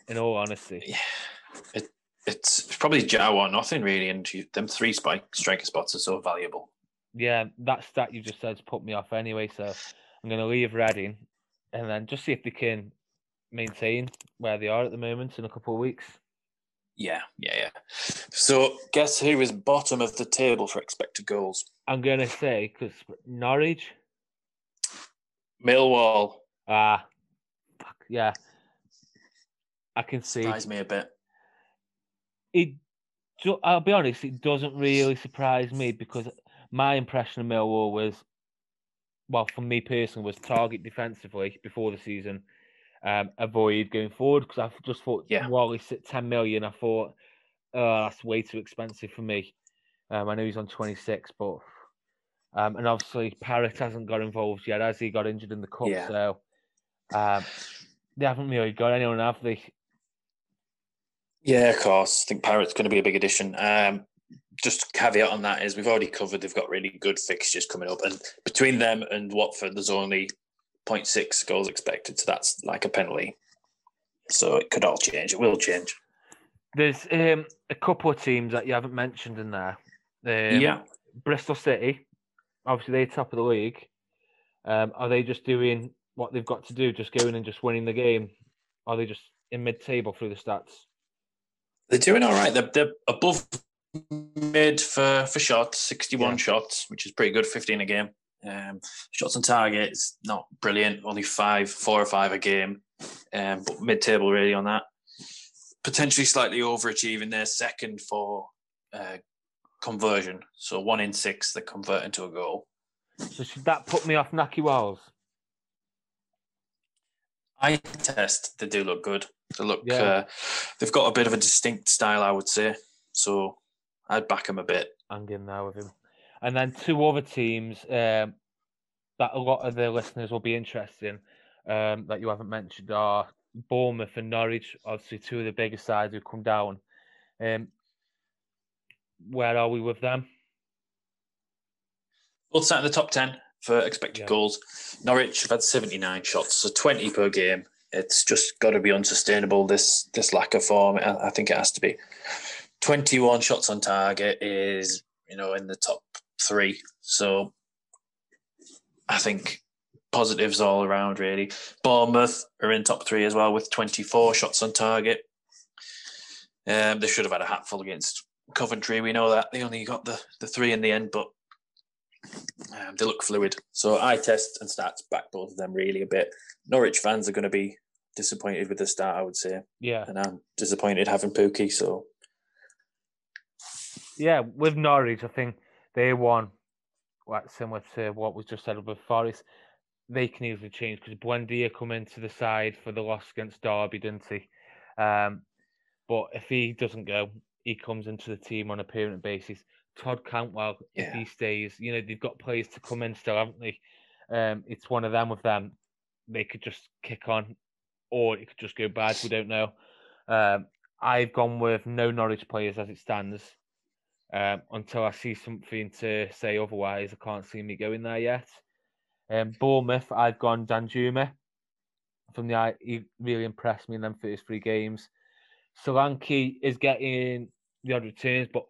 In all honesty, Yeah, it, it's probably Jow or nothing really, and you, them three spike striker spots are so valuable. yeah, that stat you just said's put me off anyway. So I'm going to leave Reading and then just see if they can maintain where they are at the moment in a couple of weeks. Yeah, yeah, yeah. So guess who is bottom of the table for expected goals? I'm going to say because Norwich. Millwall Ah, fuck, yeah. I can see. surprised me a bit. It. I'll be honest. It doesn't really surprise me because my impression of Millwall was, well, for me personally, was target defensively before the season, um, avoid going forward because I just thought Yeah. Wallace at ten million. I thought, oh, that's way too expensive for me. Um, I know he's on twenty six, but um, and obviously Parrott hasn't got involved yet, as he got injured in the cup. Yeah. So um, they haven't really got anyone, have they? Yeah, of course. I think Parrott's going to be a big addition. Um, just caveat on that is we've already covered they've got really good fixtures coming up, and between them and Watford, there's only 0.6 goals expected, so that's like a penalty. So it could all change. It will change. There's um, a couple of teams that you haven't mentioned in there. Um, yeah. Bristol City, obviously they're top of the league. Um, are they just doing what they've got to do, just going and just winning the game? Are they just in mid-table through the stats? They're doing all right. They're, they're above mid for, for shots, 61 Yeah. shots, which is pretty good, 15 a game. Um, shots on target is not brilliant, only five, four or five a game, um, but mid table really on that. Potentially slightly overachieving their second for uh, conversion. So one in six that convert into a goal. So should that put me off Nahki Wells? I test, they do look good. They look, Yeah. uh, they've got a bit of a distinct style, I would say. So I'd back them a bit. hang in there with him. And then two other teams um, that a lot of the listeners will be interested in um, that you haven't mentioned are Bournemouth and Norwich, obviously two of the biggest sides who come down. Um, where are we with them? Both sat in the top 10 for expected Yeah. goals. Norwich have had 79 shots, so 20 per game. It's just got to be unsustainable, this this lack of form. I, I think it has to be. 21 shots on target is, you know, in the top three. So I think positives all around, really. Bournemouth are in top three as well with 24 shots on target. Um, they should have had a hatful against Coventry. We know that. They only got the, the three in the end, but um, they look fluid. So eye test and stats back both of them really a bit. Norwich fans are going to be disappointed with the start, I would say, Yeah, and I'm disappointed having Pukki. So yeah. With Norwich, I think they won, like similar to what was just said with Forest. They can easily change because Buendia come into the side for the loss against Derby, didn't he? Um, but if he doesn't go, he comes into the team on a permanent basis. Todd Cantwell, if Yeah. he stays, you know, they've got players to come in still, haven't they? Um, it's one of them with them. They could just kick on, or it could just go bad. We don't know. Um, I've gone with no Norwich players as it stands. Um, until I see something to say otherwise, I can't see me going there yet. Um, Bournemouth, I've gone Danjuma. From the he really impressed me in them first three games. Solanke is getting the odd returns, but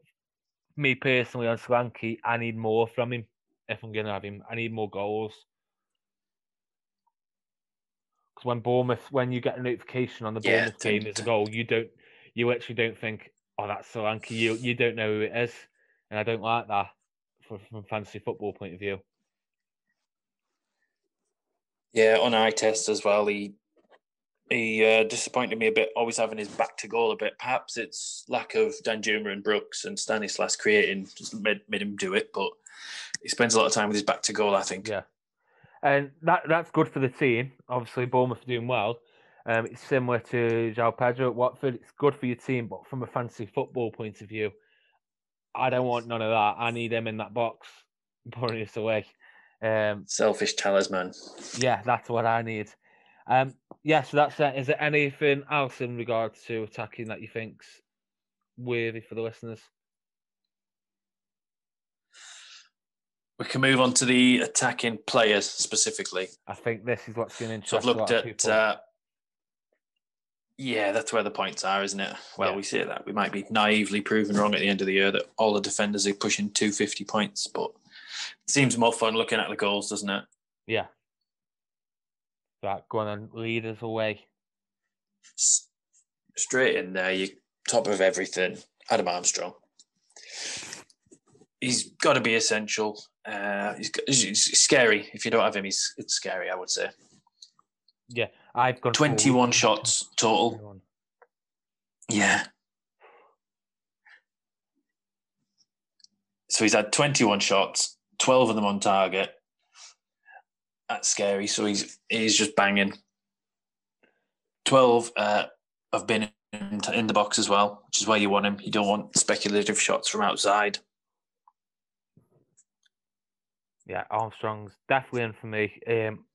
me personally on Solanke, I need more from him if I'm going to have him. I need more goals. Because when Bournemouth, when you get a notification on the Yeah, Bournemouth game, there's a goal, you don't, you actually don't think, oh, that's Solanke. You you don't know who it is, and I don't like that from from a fantasy football point of view. yeah, on eye test as well, he he uh, disappointed me a bit. Always having his back to goal a bit. Perhaps it's lack of Danjuma and Brooks and Stanislas creating just made, made him do it, but he spends a lot of time with his back to goal. I think. Yeah, and that that's good for the team. Obviously, Bournemouth are doing well. Um, it's similar to João Pedro at Watford. It's good for your team, but from a fantasy football point of view, I don't want none of that. I need him in that box, [LAUGHS] pouring this away. Um, Selfish talisman. yeah, that's what I need. Um, yeah, so that's it. Is there anything else in regards to attacking that you think's worthy for the listeners? We can move on to the attacking players specifically. I think this is what's going to So I've looked at. Uh, yeah, that's where the points are, isn't it? Well, Yeah. we say that we might be naively proven wrong at the end of the year that all the defenders are pushing 250 points, but it seems more fun looking at the goals, doesn't it? yeah. Right, go on and lead us away. Straight in there, you top of everything. Adam Armstrong. He's got to be essential. Uh, he's, he's scary. If you don't have him, he's it's scary. I would say. Yeah, I've for- 21 shots total. 21. Yeah. So he's had 21 shots, 12 of them on target. That's scary. So he's he's just banging. 12 uh, have been in, the box as well, which is where you want him. You don't want speculative shots from outside. Yeah, Armstrong's definitely in for me. Um,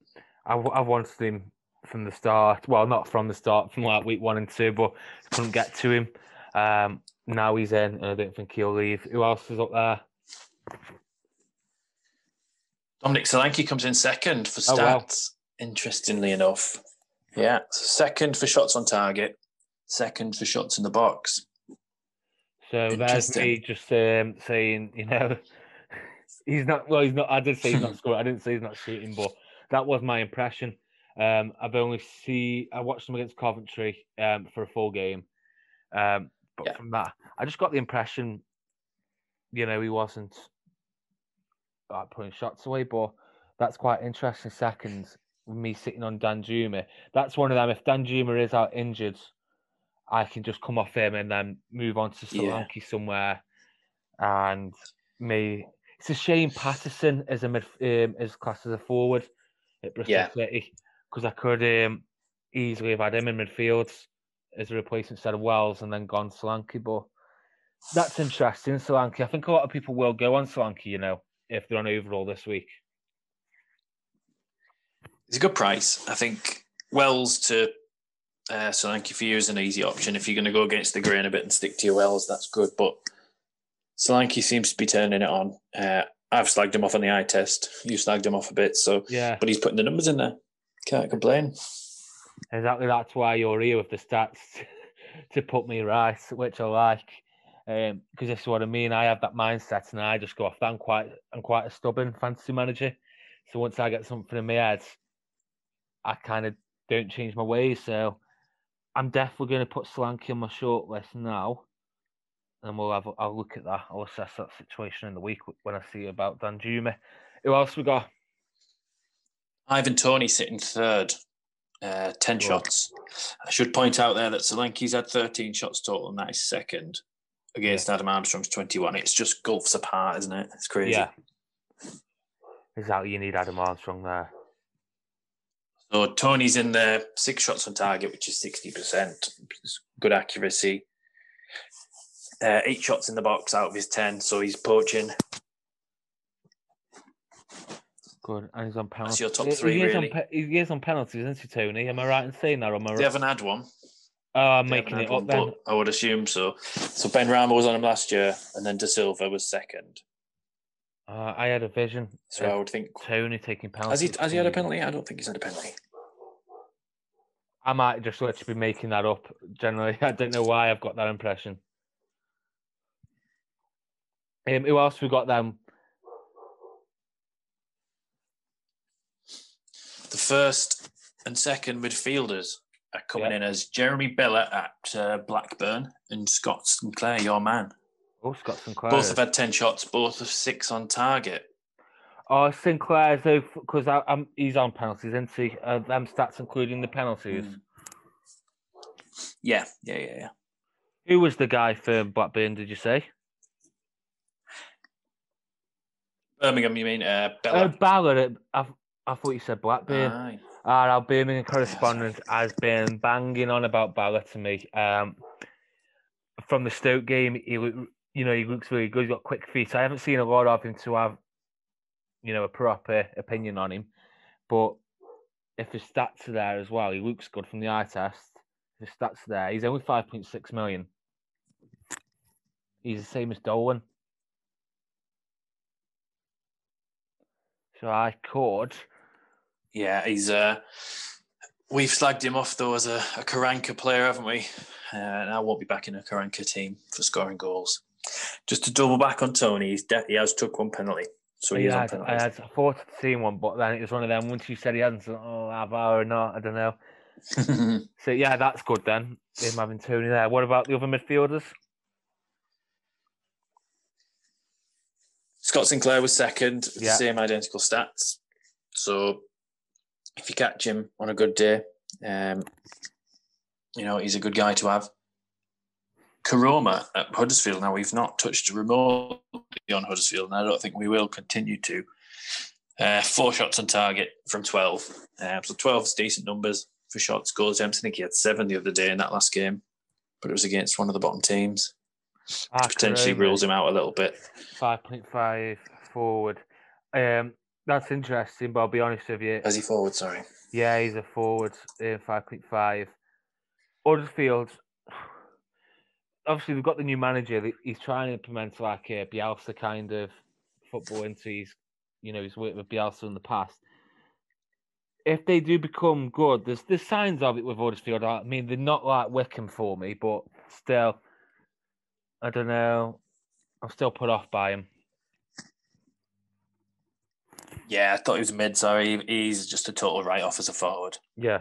I, I wanted him from the start. Well, not from the start, from like week one and two, but couldn't get to him. Um, now he's in, and I don't think he'll leave. Who else is up there? Dominic Solanke comes in second for Oh, wow. stats, interestingly enough. Yeah, second for shots on target, second for shots in the box. So there's me just um, saying, you know, [LAUGHS] he's not. Well, he's not. I did say he's not [LAUGHS] scoring. I didn't say he's not shooting, but that was my impression. Um, I've only see. I watched him against Coventry um, for a full game, um, but yeah. from that, I just got the impression, you know, he wasn't like, putting shots away. But that's quite interesting. Seconds, me sitting on Danjuma. That's one of them. If Danjuma is out injured, I can just come off him and then move on to Solanke yeah. somewhere. And me, it's a shame Patterson is a mid, um, is classed as a forward at Bristol yeah. City because I could um, easily have had him in midfield as a replacement instead of Wells and then gone Solanke. But that's interesting, Solanke. I think a lot of people will go on Solanke, you know, if they're on overall this week. It's a good price. I think Wells to uh, Solanke for you is an easy option. If you're going to go against the grain a bit and stick to your Wells, that's good. But Solanke seems to be turning it on. Uh, I've slagged him off on the eye test. You slagged him off a bit, so yeah. But he's putting the numbers in there. Can't complain. Exactly. That's why you're here with the stats [LAUGHS] to put me right, which I like. Because um, this is what I mean. I have that mindset, and I just go off that. I'm quite, I'm quite a stubborn fantasy manager. So once I get something in my head, I kind of don't change my ways. So I'm definitely going to put Solanke on my short list now, and we'll have. I'll look at that. I'll assess that situation in the week when I see about Danjuma. Who else we got? Ivan Toney sitting third, uh, 10 Good. shots. I should point out there that Solanke's had 13 shots total, and that is second against. Adam Armstrong's 21. It's just gulfs apart, isn't it? It's crazy. Yeah. Exactly. You need Adam Armstrong there. So Toney's in there, six shots on target, which is 60%. Good accuracy. Uh, eight shots in the box out of his 10, so he's poaching. Good, and he's on penalties. That's your top three, he, he really. On, he is on penalties, isn't he, Toney? Am I right in saying that? Or am I they haven't had one. Oh, I'm they making it up one, then. I would assume so. So Benrahma was on him last year, and then Dasilva was second. Uh, I had a vision. So I would think Toney taking penalties. Has he? Has he had a penalty? I don't think he's had a penalty. I might just literally be making that up. Generally, [LAUGHS] I don't know why I've got that impression. Um, who else we got then? The first and second midfielders are coming in as Jeremy Bela at uh, Blackburn and Scott Sinclair, your man. Oh, Scott Sinclair. Both have had 10 shots, both of six on target. Oh, Sinclair, so because I'm he's on penalties, isn't he? Uh, them stats including the penalties. Mm. Yeah, yeah, yeah, yeah. Who was the guy for Blackburn? Did you say? Birmingham, you mean? Uh, Bela. Uh, Ballard. I, I thought you said Blackburn. Aye. Our Birmingham correspondent has been banging on about Ballard to me. Um, from the Stoke game, he you know, he looks really good. He's got quick feet. I haven't seen a lot of him to have, you know, a proper opinion on him. But if his stats are there as well, he looks good from the eye test. If his stats are there, he's only five point six million. He's the same as Dolan. So I could. Yeah, he's uh we've slagged him off though as a, a Karanka player, haven't we? Uh, and I won't be back in a Karanka team for scoring goals. Just to double back on Toney, he's de- he has took one penalty. So he is on I, I had thought of seeing one, but then it was one of them. Once you said he hadn't, oh, have I or not? I don't know. [LAUGHS] so yeah, that's good then. Him having Toney there. What about the other midfielders? Scott Sinclair was second, yeah. same identical stats. So if you catch him on a good day, um, you know he's a good guy to have. Koroma at Huddersfield. Now we've not touched remotely on Huddersfield, and I don't think we will continue to. Uh, four shots on target from twelve, um, so twelve is decent numbers for shots, goals. I think he had seven the other day in that last game, but it was against one of the bottom teams. Ah, potentially rules him out a little bit. Five point five forward. Um, that's interesting, but I'll be honest with you. As he forward, sorry. Yeah, he's a forward. Uh, five point five. Huddersfield obviously we've got the new manager. He's trying to implement like a Bielsa kind of football into his, you know, he's worked with Bielsa in the past. if they do become good, there's there's signs of it with Huddersfield. I mean, they're not like Wycombe for me, but still, I don't know. I'm still put off by him. Yeah, I thought he was mid. Sorry, he's just a total write off as a forward. Yeah,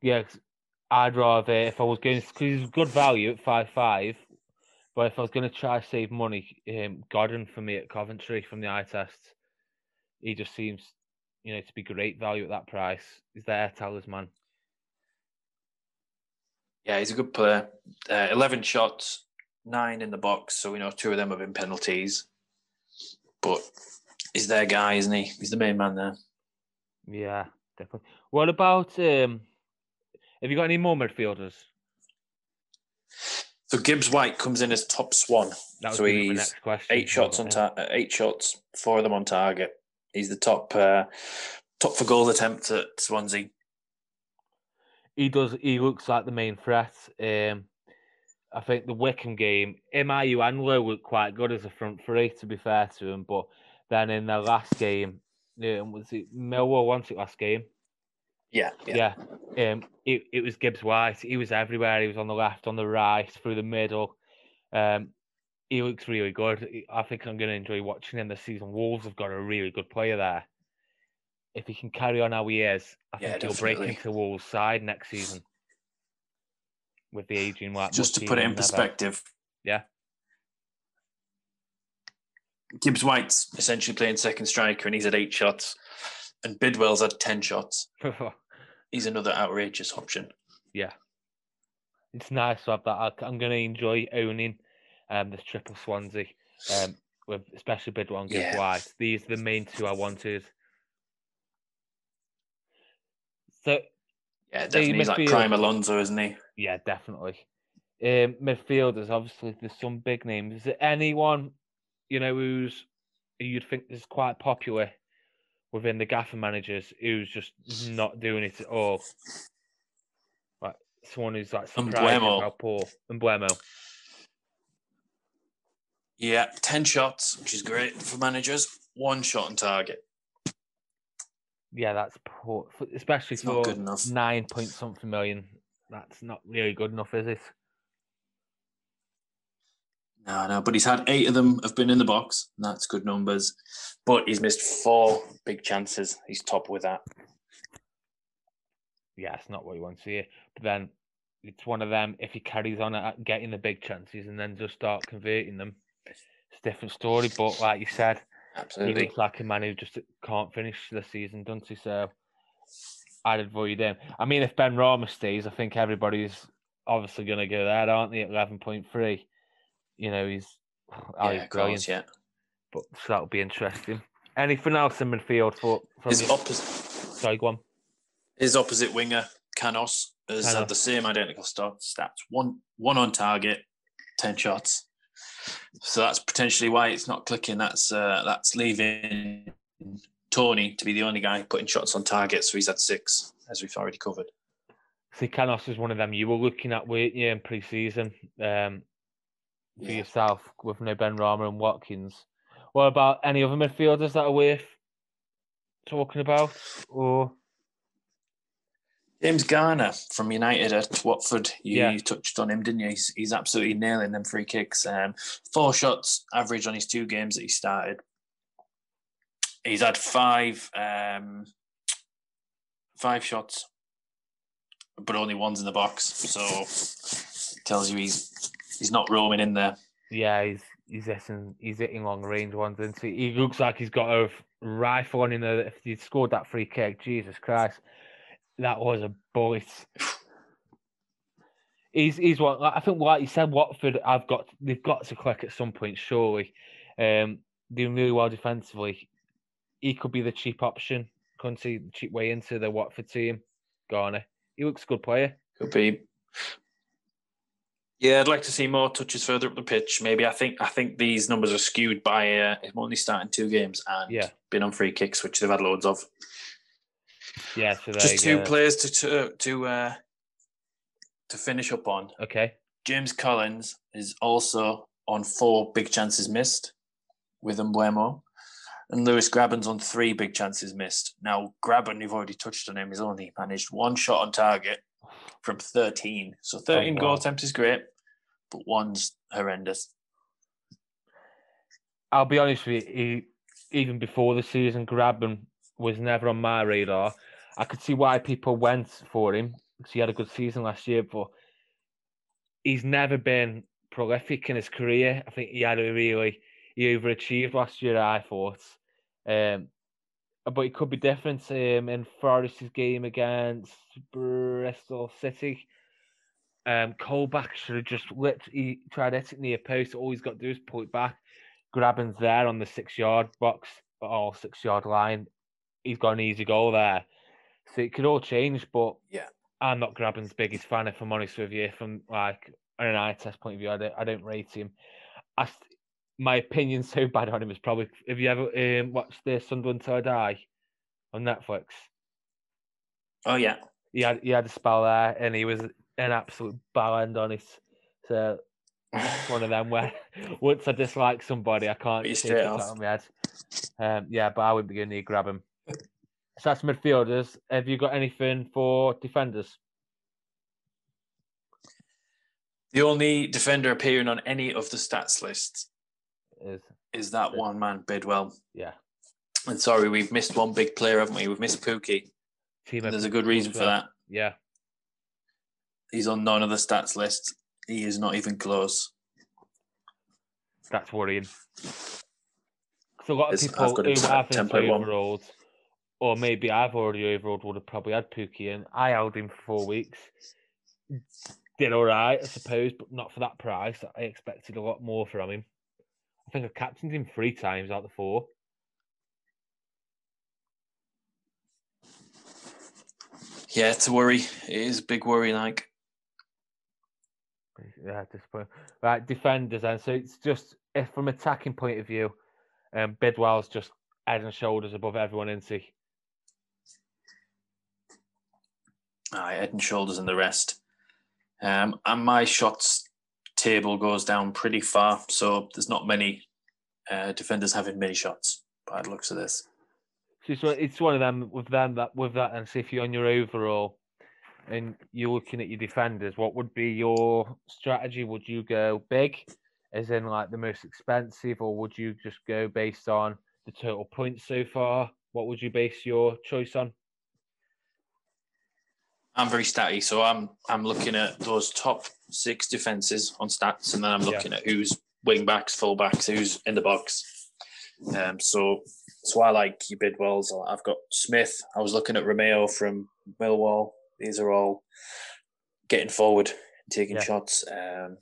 yeah. I'd rather if I was going because he's good value at five five, but if I was going to try save money, um, Godden for me at Coventry from the eye test, he just seems, you know, to be great value at that price. He's their talisman. Yeah, he's a good player. Uh, Eleven shots, nine in the box. So we know two of them have been penalties. But he's their guy, isn't he? He's the main man there. Yeah, definitely. What about um? Have you got any more midfielders? So Gibbs White comes in as top swan. So gonna be my he's next question. eight shots on uh, eight shots, four of them on target. He's the top uh, top for goal attempt at Swansea. He does. He looks like the main threat. Um, I think the Wycombe game, Miu and Lowe looked quite good as a front three. To be fair to him, but then in the last game, um, was it Millwall? Won it last game. Yeah, Yeah. Um, it, it was Gibbs White. He was everywhere. He was on the left, on the right, through the middle. Um, he looks really good. I think I'm going to enjoy watching him this season. Wolves have got a really good player there. If he can carry on how he is, I Yeah, think he'll break into Wolves' side next season. With the aging, like Just to put it in perspective, Yeah. Gibbs White's essentially playing second striker, and he's at eight shots, and Bidwell's had ten shots. [LAUGHS] He's another outrageous option. yeah, it's nice to have that. I- I'm going to enjoy owning um this triple Swansea, um, with especially Bidwell and Gibbs Yeah. White. These are the main two I wanted. So Yeah, So definitely. He's like prime Alonso, isn't he? yeah, definitely. Um, midfielders, obviously, there's some big names. Is there anyone you know who's who you'd think is quite popular within the gaffer managers who's just not doing it at all? Like someone who's like surprised how poor. Mbeumo. Yeah, ten shots, which is great for managers. One shot on target. Yeah, that's poor, especially It's for nine point something million. That's not really good enough, is it? No, no, but he's had eight of them have been in the box. That's good numbers. But he's missed four big chances. He's top with that. yeah, it's not what you want to see. But then it's one of them. If he carries on at getting the big chances and then just start converting them, it's a different story. But like you said, he looks like a man who just can't finish the season, doesn't he? So I'd avoid him. I mean, if Benrahma stays, I think everybody's obviously going to go there, aren't they? At eleven point three, you know, he's oh, yeah, he's brilliant. course, yeah. But so that'll be interesting. Anything else in midfield for from His the- opposite Sorry, go on. his opposite winger, Canos, has Canos. had the same identical start stats. One one on target, ten shots. So that's potentially why it's not clicking. That's uh, that's leaving Toney to be the only guy putting shots on target. So he's had six, as we've already covered. See, Canos is one of them you were looking at, weren't you, in pre-season um, for Yeah. yourself with no Benrahma and Watkins. What about any other midfielders that are worth talking about? Or James Garner from United at Watford. You, Yeah. touched on him, didn't you? He's, he's absolutely nailing them free kicks. Um, four shots average on his two games that he started. He's had five um, five shots, but only one's in the box. So it tells you he's he's not roaming in there. yeah, he's he's hitting he's hitting long range ones, isn't he? He looks like he's got a rifle on him. there. If he scored that free kick, Jesus Christ, that was a bullet. He's he's what I think. Like you said, Watford. I've got they've got to click at some point. Surely, um, doing really well defensively. He could be the cheap option. Couldn't see cheap way into the Watford team. Garner. He looks a good player. Could be. Yeah, I'd like to see more touches further up the pitch. Maybe I think I think these numbers are skewed by uh, him only starting two games and Yeah. been on free kicks, which they've had loads of. Yeah. So Just two go. players to to to, uh, to finish up on. Okay. James Collins is also on four big chances missed with Mbeumo. And Lewis Grabban's on three big chances missed. Now, Grabban, you've already touched on him, he's only managed one shot on target from 13. So 13 Oh, wow. goal attempts is great, but one's horrendous. I'll be honest with you, even before the season, Grabban was never on my radar. I could see why people went for him because he had a good season last year, but he's never been prolific in his career. I think he had a really he overachieved last year. I thought, um, but it could be different um, in Forest's game against Bristol City. Um, Colback should have just lit. He tried hitting near post. All he's got to do is pull it back. Grabban's there on the six yard box or six yard line. He's got an easy goal there. So it could all change, but Yeah. I'm not Grabban's biggest fan, if I'm honest with you. From like an eye test point of view, I don't, I don't rate him. I, my opinion's [LAUGHS] so bad on him is probably. Have you ever um, watched the Sunderland Till I Die on Netflix? Oh, yeah. He had he had a spell there, and he was an absolute ball end on it. So it's one of them where [LAUGHS] once I dislike somebody, I can't take straight it off. out of my head. Um, yeah, but I wouldn't be going to grab him. So that's midfielders. Have you got anything for defenders? The only defender appearing on any of the stats lists Is is that one man, Bidwell. yeah, And sorry, we've missed one big player, haven't we? We've missed Pukki. team. There's a good reason for that. Yeah, He's on none of the stats lists. He is not even close. that's worrying. So a lot of It's- I've people who haven't 10.1. overruled, or maybe I've already overruled, would have probably had Pukki in. I held him for four weeks. Did all right, I suppose, but not for that price. I expected a lot more from him. I think I captained him three times out of the four. Yeah, it's a worry. It is a big worry. Like, Yeah, disappointing. Right, defenders, and so it's just if from attacking point of view, um, Bidwell's just head and shoulders above everyone, isn't he? aye, head and shoulders and the rest. Um, and my shots table goes down pretty far, so there's not many uh, defenders having many shots. By the looks of this, So it's, one- it's one of them with them that with that, and see if you're on your overall and you're looking at your defenders, what would be your strategy? Would you go big, as in like the most expensive, or would you just go based on the total points so far? What would you base your choice on? I'm very statty, so I'm I'm looking at those top six defenses on stats, and then I'm Yeah. looking at who's wing backs, full backs, who's in the box. Um, so so I like your Bidwells. I've got Smith. I was looking at Romeo from Millwall. These are all getting forward, and taking Yeah. shots. Um,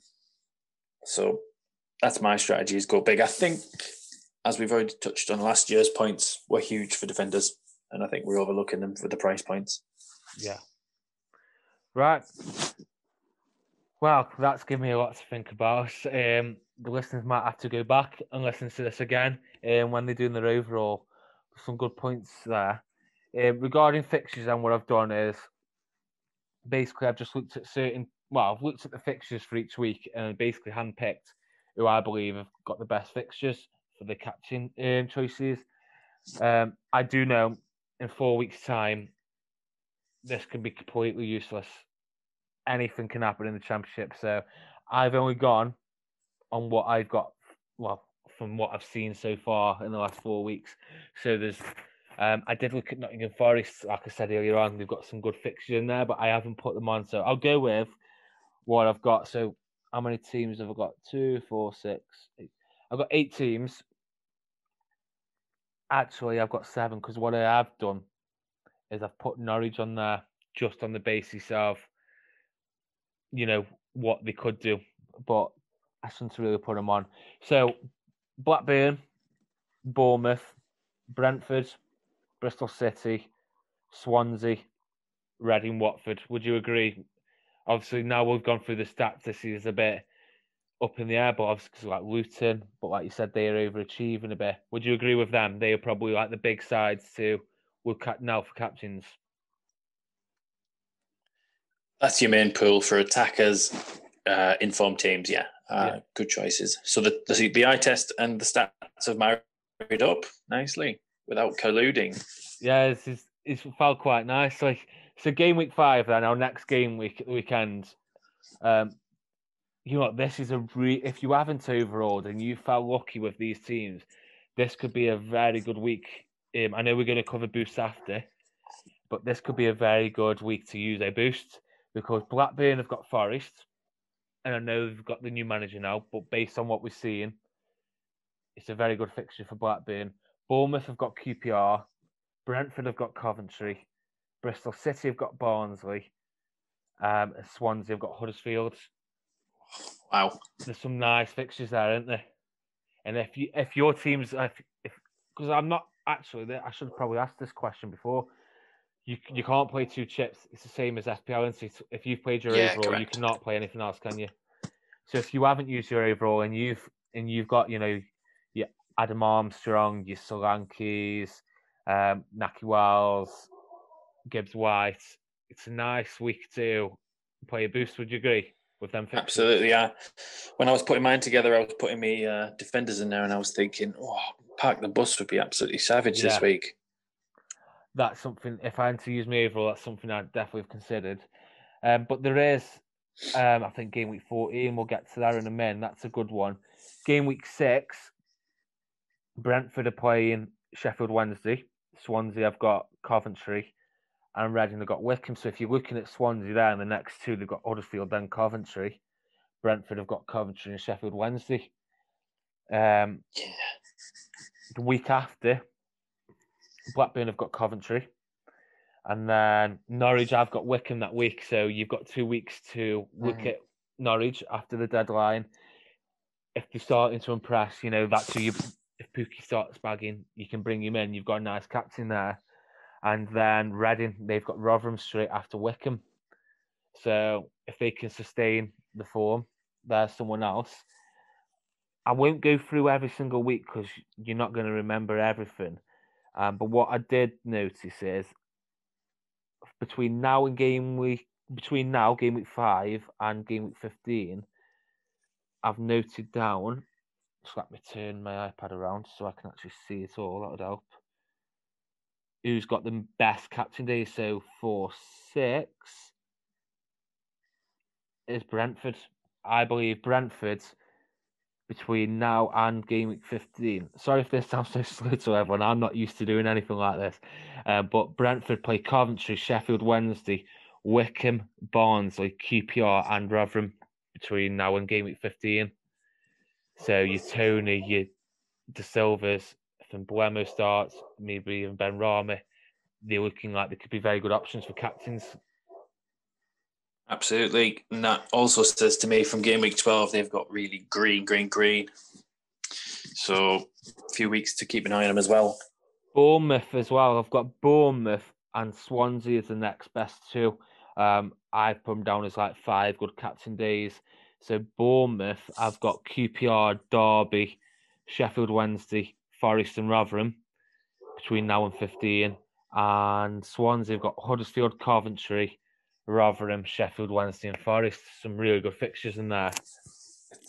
so that's my strategy: is go big. I think, as we've already touched on, last year's points were huge for defenders, and I think we're overlooking them for the price points. Yeah. Right. Well, that's given me a lot to think about. Um, the listeners might have to go back and listen to this again um, when they're doing their overall. Some good points there. Um, regarding fixtures, and what I've done is basically I've just looked at certain. Well, I've looked at the fixtures for each week and basically handpicked who I believe have got the best fixtures for the captain um, choices. Um, I do know in four weeks' time this can be completely useless. Anything can happen in the championship. So I've only gone on what I've got. Well, from what I've seen so far in the last four weeks. So there's. Um, I did look at Nottingham Forest, like I said earlier on. They've got some good fixtures in there, but I haven't put them on. So I'll go with what I've got. So how many teams have I got? Two, four, six. I've got eight teams. Actually, I've got seven because what I have done is I've put Norwich on there just on the basis of, you know, what they could do, but I shouldn't really put them on. So, Blackburn, Bournemouth, Brentford, Bristol City, Swansea, Reading, Watford. Would you agree? Obviously, now we've gone through the stats. This is a bit up in the air, but obviously, 'cause like Luton, but like you said, they are overachieving a bit. Would you agree with them? They are probably like the big sides to look at now for captains. That's your main pool for attackers, uh, informed teams. Yeah, uh, Yeah. good choices. So the, the the eye test and the stats have married up nicely without colluding. Yeah, it's, it's, it's felt quite nice. Like so, game week five. Then our next game week weekend. Um, you know what? This is a re. If you haven't overalled and you felt lucky with these teams, this could be a very good week. Um, I know we're going to cover boosts after, but this could be a very good week to use a boost because Blackburn have got Forest, and I know they've got the new manager now. But based on what we're seeing, it's a very good fixture for Blackburn. Bournemouth have got QPR, Brentford have got Coventry, Bristol City have got Barnsley, um, and Swansea have got Huddersfield. Wow, there's some nice fixtures there, aren't there? And if you if your team's if because I'm not actually I should have probably asked this question before. You you can't play two chips. It's the same as FPL. And if you've played your Yeah, overall, you cannot play anything else, can you? So if you haven't used your overall and you've and you've got you know Adam Armstrong, your Solankis, um, Nahki Wells, Gibbs White, it's a nice week to play a boost. Would you agree with them? fixtures? absolutely. Yeah. When I was putting mine together, I was putting me uh, defenders in there, and I was thinking, oh, park the bus would be absolutely savage Yeah. this week. that's something. If I had to use my overall, that's something I'd definitely have considered. Um, but there is, um, I think game week fourteen. We'll get to that in a minute. That's a good one. Game week six, Brentford are playing Sheffield Wednesday. Swansea have got Coventry, and Reading have got Wycombe. So if you're looking at Swansea there, and the next two they've got Huddersfield, then Coventry. Brentford have got Coventry and Sheffield Wednesday. Um, Yeah. the week after, Blackburn have got Coventry, and then Norwich have got Wycombe that week. So you've got two weeks to look Mhm. at Norwich after the deadline. If they're starting to impress, you know that's who you. If Pukki starts bagging, you can bring him in. You've got a nice captain there, and then Reading they've got Rotherham straight after Wycombe. So if they can sustain the form, there's someone else. I won't go through every single week because you're not going to remember everything. Um, but what I did notice is between now and game week, between now game week five and game week fifteen, I've noted down. Just let me turn my iPad around so I can actually see it all. That would help. Who's got the best captain days? So for six is Brentford. I believe Brentford between now and game week 15. Sorry if this sounds so [LAUGHS] slow to everyone. I'm not used to doing anything like this. Uh, but Brentford play Coventry, Sheffield Wednesday, Wycombe, Barnsley, QPR, and Rotherham between now and game week 15. So your Toney, your Dasilvas, if Mbeumo starts, maybe even Benrahma, they're looking like they could be very good options for captains. Absolutely. And that also says to me from game week 12, they've got really green, green, green. So a few weeks to keep an eye on them as well. Bournemouth as well. I've got Bournemouth and Swansea as the next best two. Um, I've put them down as like five good captain days. So Bournemouth, I've got QPR, Derby, Sheffield Wednesday, Forest and Rotherham between now and 15. And Swansea have got Huddersfield, Coventry, Rotherham, Sheffield Wednesday and Forest. Some really good fixtures in there.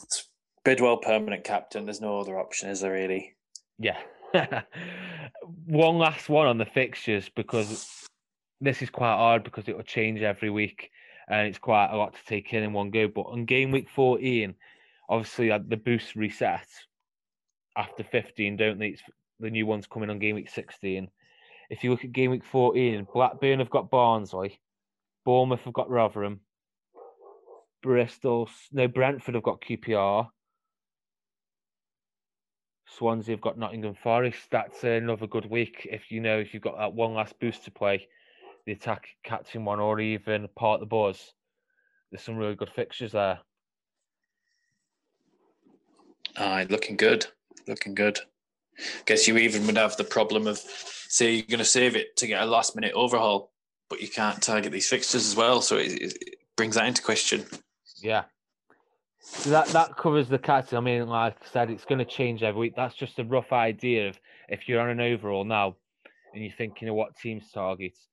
It's Bidwell permanent captain. There's no other option, is there really? Yeah. [LAUGHS] one last one on the fixtures because this is quite hard because it will change every week and it's quite a lot to take in in one go. But on game week 14, obviously uh, the boost reset after 15, don't they? It's, the new ones coming on game week 16. If you look at game week 14, Blackburn have got Barnsley, Bournemouth have got Rotherham, Bristol, no, Brentford have got QPR, Swansea have got Nottingham Forest. That's another good week. If you know if you've got that one last boost to play, the attack catching one or even part the buzz. There's some really good fixtures there. Aye, looking good. Looking good. Guess you even would have the problem of, say, you're going to save it to get a last minute overhaul, but you can't target these fixtures as well. So it, it brings that into question. Yeah. So that that covers the captain. I mean, like I said, it's going to change every week. That's just a rough idea of if you're on an overall now, and you're thinking of what teams targets.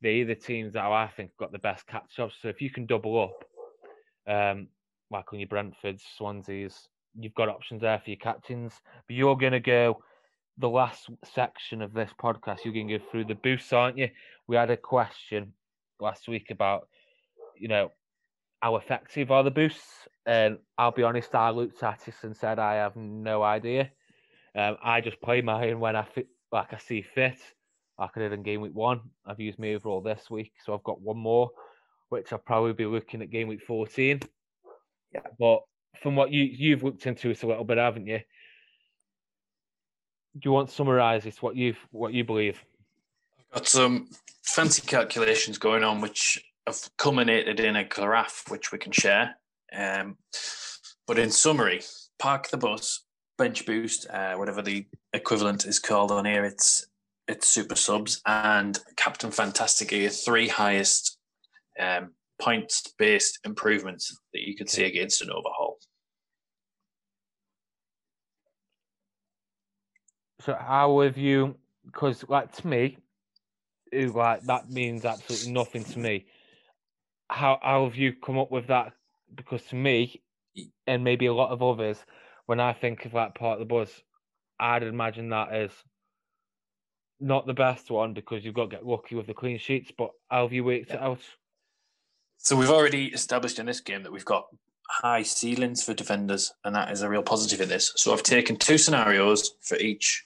They're the teams that I think got the best catch ups. So if you can double up, um, like on your Brentfords, Swanseas, you've got options there for your captains. But you're going to go the last section of this podcast, you're going to go through the boosts, aren't you? We had a question last week about, you know, how effective are the boosts? And I'll be honest, I looked at it and said I have no idea. Um, I just play mine when I fit, like I see fit. Like I did in game week one. I've used my overall this week, so I've got one more, which I'll probably be looking at game week 14. Yeah. But from what you you've looked into it a little bit, haven't you? Do you want to summarise this? What you've what you believe? I've got some fancy calculations going on, which have culminated in a graph which we can share. Um, but in summary, park the bus, bench boost, uh, whatever the equivalent is called on here. It's it's super subs and Captain Fantastic are your three highest um, points based improvements that you could see against an overhaul. So how have you? Because like to me, is like that means absolutely nothing to me. How how have you come up with that? Because to me, and maybe a lot of others, when I think of that park the bus, I'd imagine that as not the best one because you've got to get lucky with the clean sheets. But how have you worked Yeah. it out? So we've already established in this game that we've got high ceilings for defenders, and that is a real positive in this. So I've taken two scenarios for each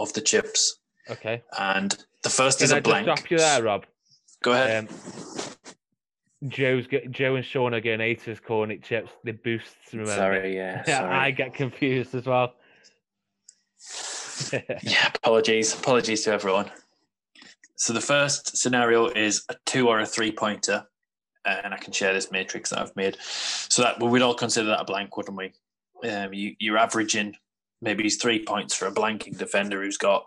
of the chips, Okay. and the first Can is I a blank. stop you there, Rob? Go ahead. Um, Joe's get, Joe and Sean are getting haters calling it chips. The boosts. Remember? sorry, yeah, [LAUGHS] Yeah, sorry. I get confused as well. Yeah, apologies. Apologies to everyone. So the first scenario is a two or a three pointer, and I can share this matrix that I've made. So that we'd all consider that a blank, wouldn't we? Um, you, you're averaging maybe three points for a blanking defender who's got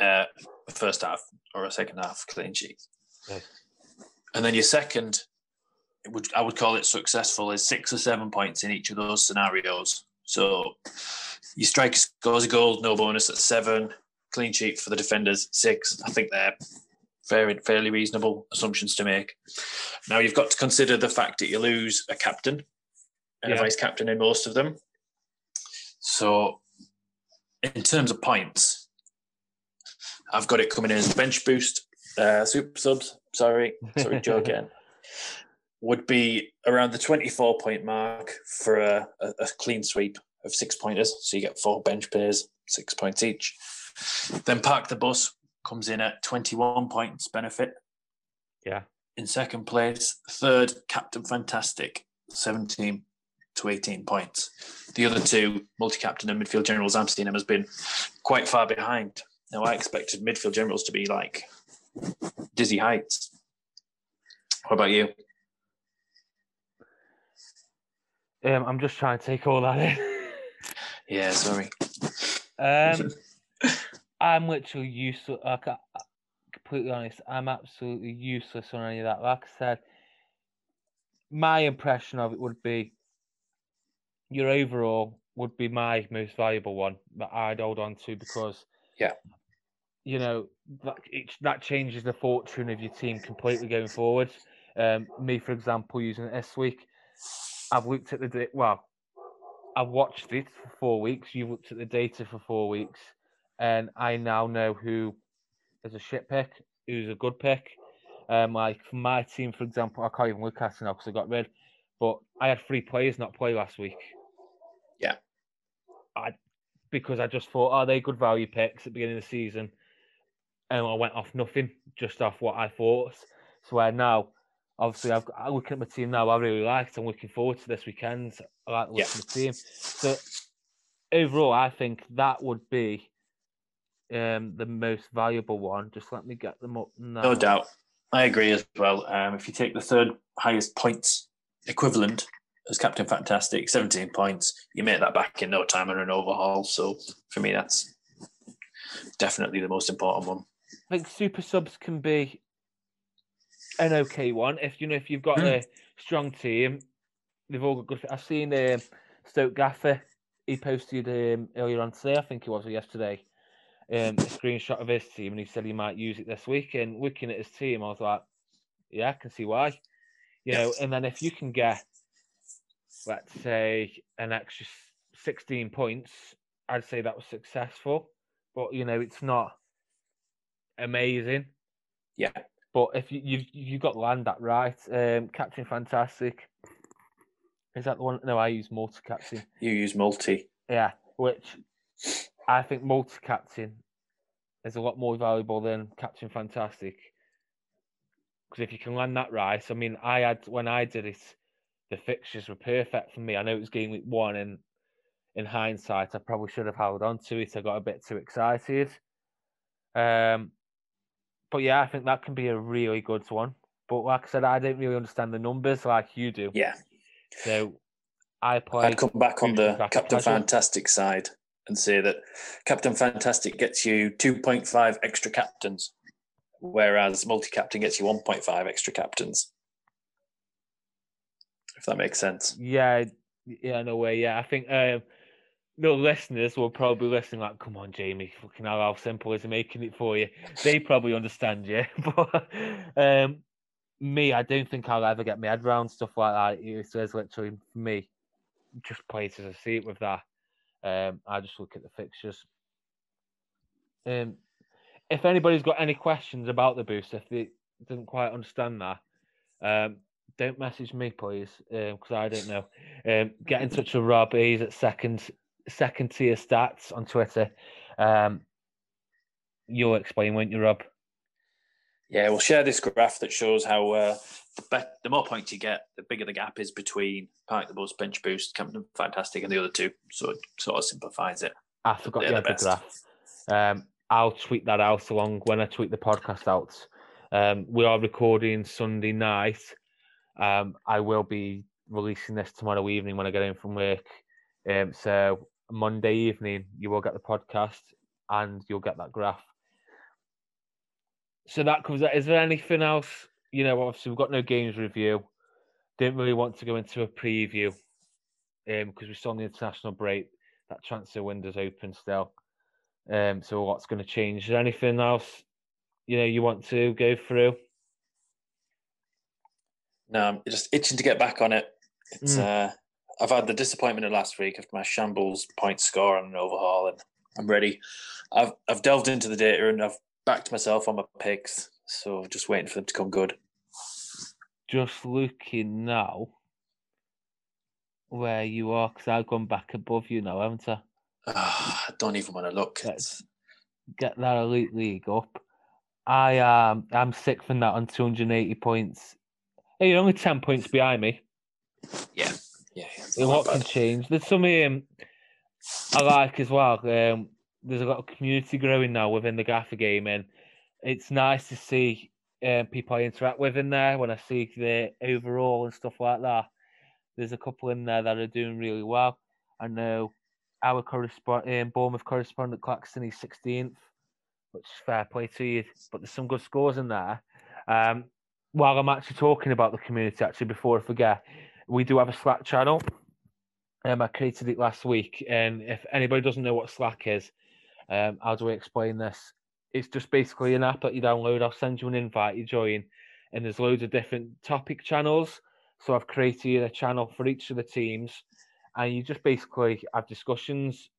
uh, a first half or a second half clean sheet. Yes. And then your second, would I would call it successful, is six or seven points in each of those scenarios. So your striker scores a goal, no bonus at seven. Clean sheet for the defenders, six. I think they're fairly fairly reasonable assumptions to make. Now you've got to consider the fact that you lose a captain and Yeah. a vice captain in most of them. So in terms of points, I've got it coming in as bench boost, uh, super subs. Sorry, sorry, Joe [LAUGHS] again. Would be around the 24 point mark for a, a, clean sweep of six pointers. So you get four bench players, six points each. Then Park the Bus comes in at 21 points benefit. Yeah. In second place, third, Captain Fantastic, 17 to 18 points. The other two, multi captain and midfield generals, I'm seeing them has been quite far behind. Now, I expected midfield generals to be like dizzy heights. What about you? Um, I'm just trying to take all that in. [LAUGHS] Yeah, sorry. Um, [LAUGHS] I'm literally useless. Like, completely honest, I'm absolutely useless on any of that. Like I said, my impression of it would be your overall would be my most valuable one that I'd hold on to because, Yeah. you know, that it, that changes the fortune of your team completely going forward. Um, me, for example, using it this week, I've looked at the data. well, I've watched it for four weeks. You've looked at the data for four weeks, and I now know who is a shit pick, who's a good pick. Um, like for my team, for example, I can't even look at it now because I got rid. But I had three players not play last week. Yeah. I because I just thought, are they good value picks at the beginning of the season? And I went off nothing, just off what I thought. So where now, obviously, I've got, I'm looking at my team now. I really liked. It. I'm looking forward to this weekend. I like the Yeah. of my team. So overall, I think that would be um, the most valuable one. Just let me get them up now. No doubt. I agree as well. Um, if you take the third highest points equivalent as Captain Fantastic, 17 points, you make that back in no time on an overhaul. So for me, that's definitely the most important one. I think super subs can be an okay one if you know if you've got a strong team. They've all got good. I've seen um, Stoke Gaffer. He posted um, earlier on today, I think it was or yesterday, um, a screenshot of his team, and he said he might use it this week. And looking at his team, I was like, yeah, I can see why. You know, and then if you can get, let's say, an extra 16 points I'd say that was successful, but you know it's not amazing. Yeah. But if you you've you've got land that right, um, Captain Fantastic. Is that the one? No, I use multi captain. You use multi. Yeah, which I think multi captain is a lot more valuable than Captain Fantastic. Because if you can land that right, I mean, I had when I did it, the fixtures were perfect for me. I know it was game week one, and in hindsight, I probably should have held on to it. I got a bit too excited. Um, but yeah, I think that can be a really good one. But like I said, I don't really understand the numbers like you do. Yeah. So I play. I'd come back on the Captain? Fantastic side and say that Captain Fantastic gets you 2.5 extra captains, whereas multi captain gets you 1.5 extra captains. If that makes sense. Yeah, yeah, no way. Yeah, I think um, the listeners will probably listening like, "Come on, Jamie, fucking hell, how simple is he making it for you?" [LAUGHS] They probably understand you, [LAUGHS] but um, me, I don't think I'll ever get my head around stuff like that. It says literally for me, just play it as I see it with that. Um, I just look at the fixtures. Um, if anybody's got any questions about the boost, if they didn't quite understand that, um, don't message me, please, because I don't know. Um, get in touch with Rob. He's at second second tier stats on Twitter. Um, you'll explain, won't you, Rob? Yeah, we'll share this graph that shows how uh, the, the more points you get, the bigger the gap is between Park the Bus, Bench Boost, Captain Fantastic, and the other two. So it sort of simplifies it. I forgot you the had the graph. Um, I'll tweet that out along when I tweet the podcast out. Um, we are recording Sunday night. Um, I will be releasing this tomorrow evening when I get in from work. Um, so Monday evening, you will get the podcast and you'll get that graph. So that covers that. Is there anything else? You know, obviously we've got no games review. Didn't really want to go into a preview um, because we're still on the international break. That transfer window's open still. Um, so what's going to change? Is there anything else you know you want to go through? No, I'm just itching to get back on it. It's Mm. uh, I've had the disappointment of last week after my shambles point score on an overhaul, and I'm ready. I've I've delved into the data and I've backed myself on my picks, so just waiting for them to come good. Just looking now where you are, because I've gone back above you now, haven't I? Ah, I don't even want to look. Let's get that elite league up. I am I'm sixth in that on 280 points. Hey, you're only 10 points behind me. Yeah, yeah. A lot can change. There's some um, I like as well. Um, there's a lot of community growing now within the Gaffer game, and it's nice to see um, people I interact with in there. When I see the overall and stuff like that, there's a couple in there that are doing really well. I know our correspondent, um, Bournemouth correspondent Claxton, he's 16th, which is fair play to you. But there's some good scores in there. Um, while I'm actually talking about the community, actually, before I forget, we do have a Slack channel. Um, I created it last week, and if anybody doesn't know what Slack is, um, how do we explain this? It's just basically an app that you download. I'll send you an invite, you join, and there's loads of different topic channels. So I've created a channel for each of the teams, and you just basically have discussions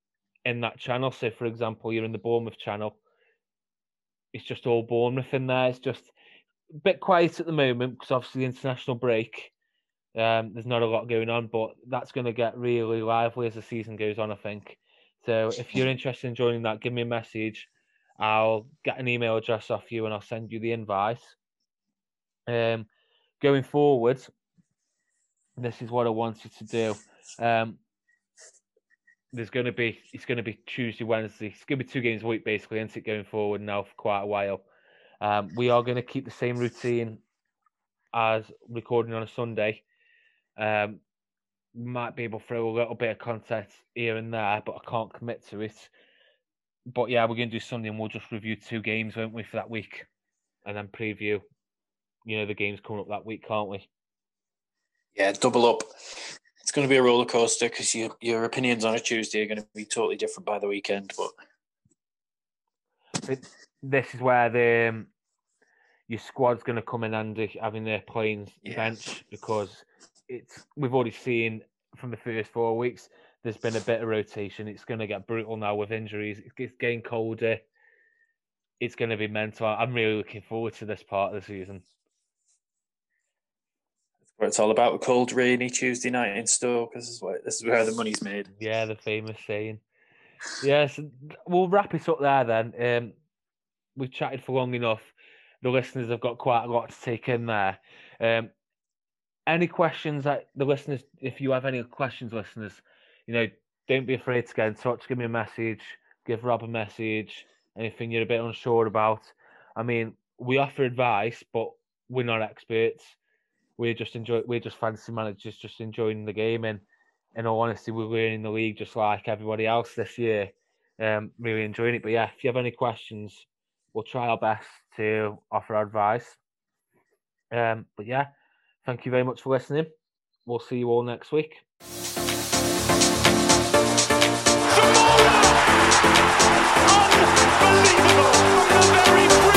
in that channel. So, for example, you're in the Bournemouth channel. It's just all Bournemouth in there. It's just a bit quiet at the moment because obviously the international break. Um, there's not a lot going on, but that's going to get really lively as the season goes on, I think. So if you're interested in joining that, give me a message. I'll get an email address off you and I'll send you the invite. Um, going forward, this is what I want you to do. Um, there's going to be it's going to be Tuesday, Wednesday. It's going to be two games a week basically, isn't it? Going forward now for quite a while. Um, we are going to keep the same routine as recording on a Sunday. Um, might be able to throw a little bit of content here and there, but I can't commit to it. But yeah, we're going to do Sunday and we'll just review two games, won't we, for that week, and then preview, you know, the games coming up that week, can't we? Yeah, double up. It's going to be a roller coaster because your your opinions on a Tuesday are going to be totally different by the weekend. But this is where the um, your squad's going to come in handy, having their playing Yeah. bench because it's we've already seen from the first four weeks. There's been a bit of rotation. It's going to get brutal now with injuries. It's getting colder. It's going to be mental. I'm really looking forward to this part of the season. Where it's all about a cold, rainy Tuesday night in Stoke. This is where this is where the money's made. Yeah, the famous saying. Yes, we'll wrap it up there then. Um, we've chatted for long enough. The listeners have got quite a lot to take in there. Um, any questions that the listeners, if you have any questions, listeners, you know, don't be afraid to get in touch. Give me a message. Give Rob a message. Anything you're a bit unsure about. I mean, we offer advice, but we're not experts. We're just enjoy. We're just fantasy managers, just enjoying the game. And in all honesty, we're winning the league just like everybody else this year. Um, really enjoying it. But yeah, if you have any questions, we'll try our best to offer advice. Um, but yeah, thank you very much for listening. We'll see you all next week. Unbelievable! From the very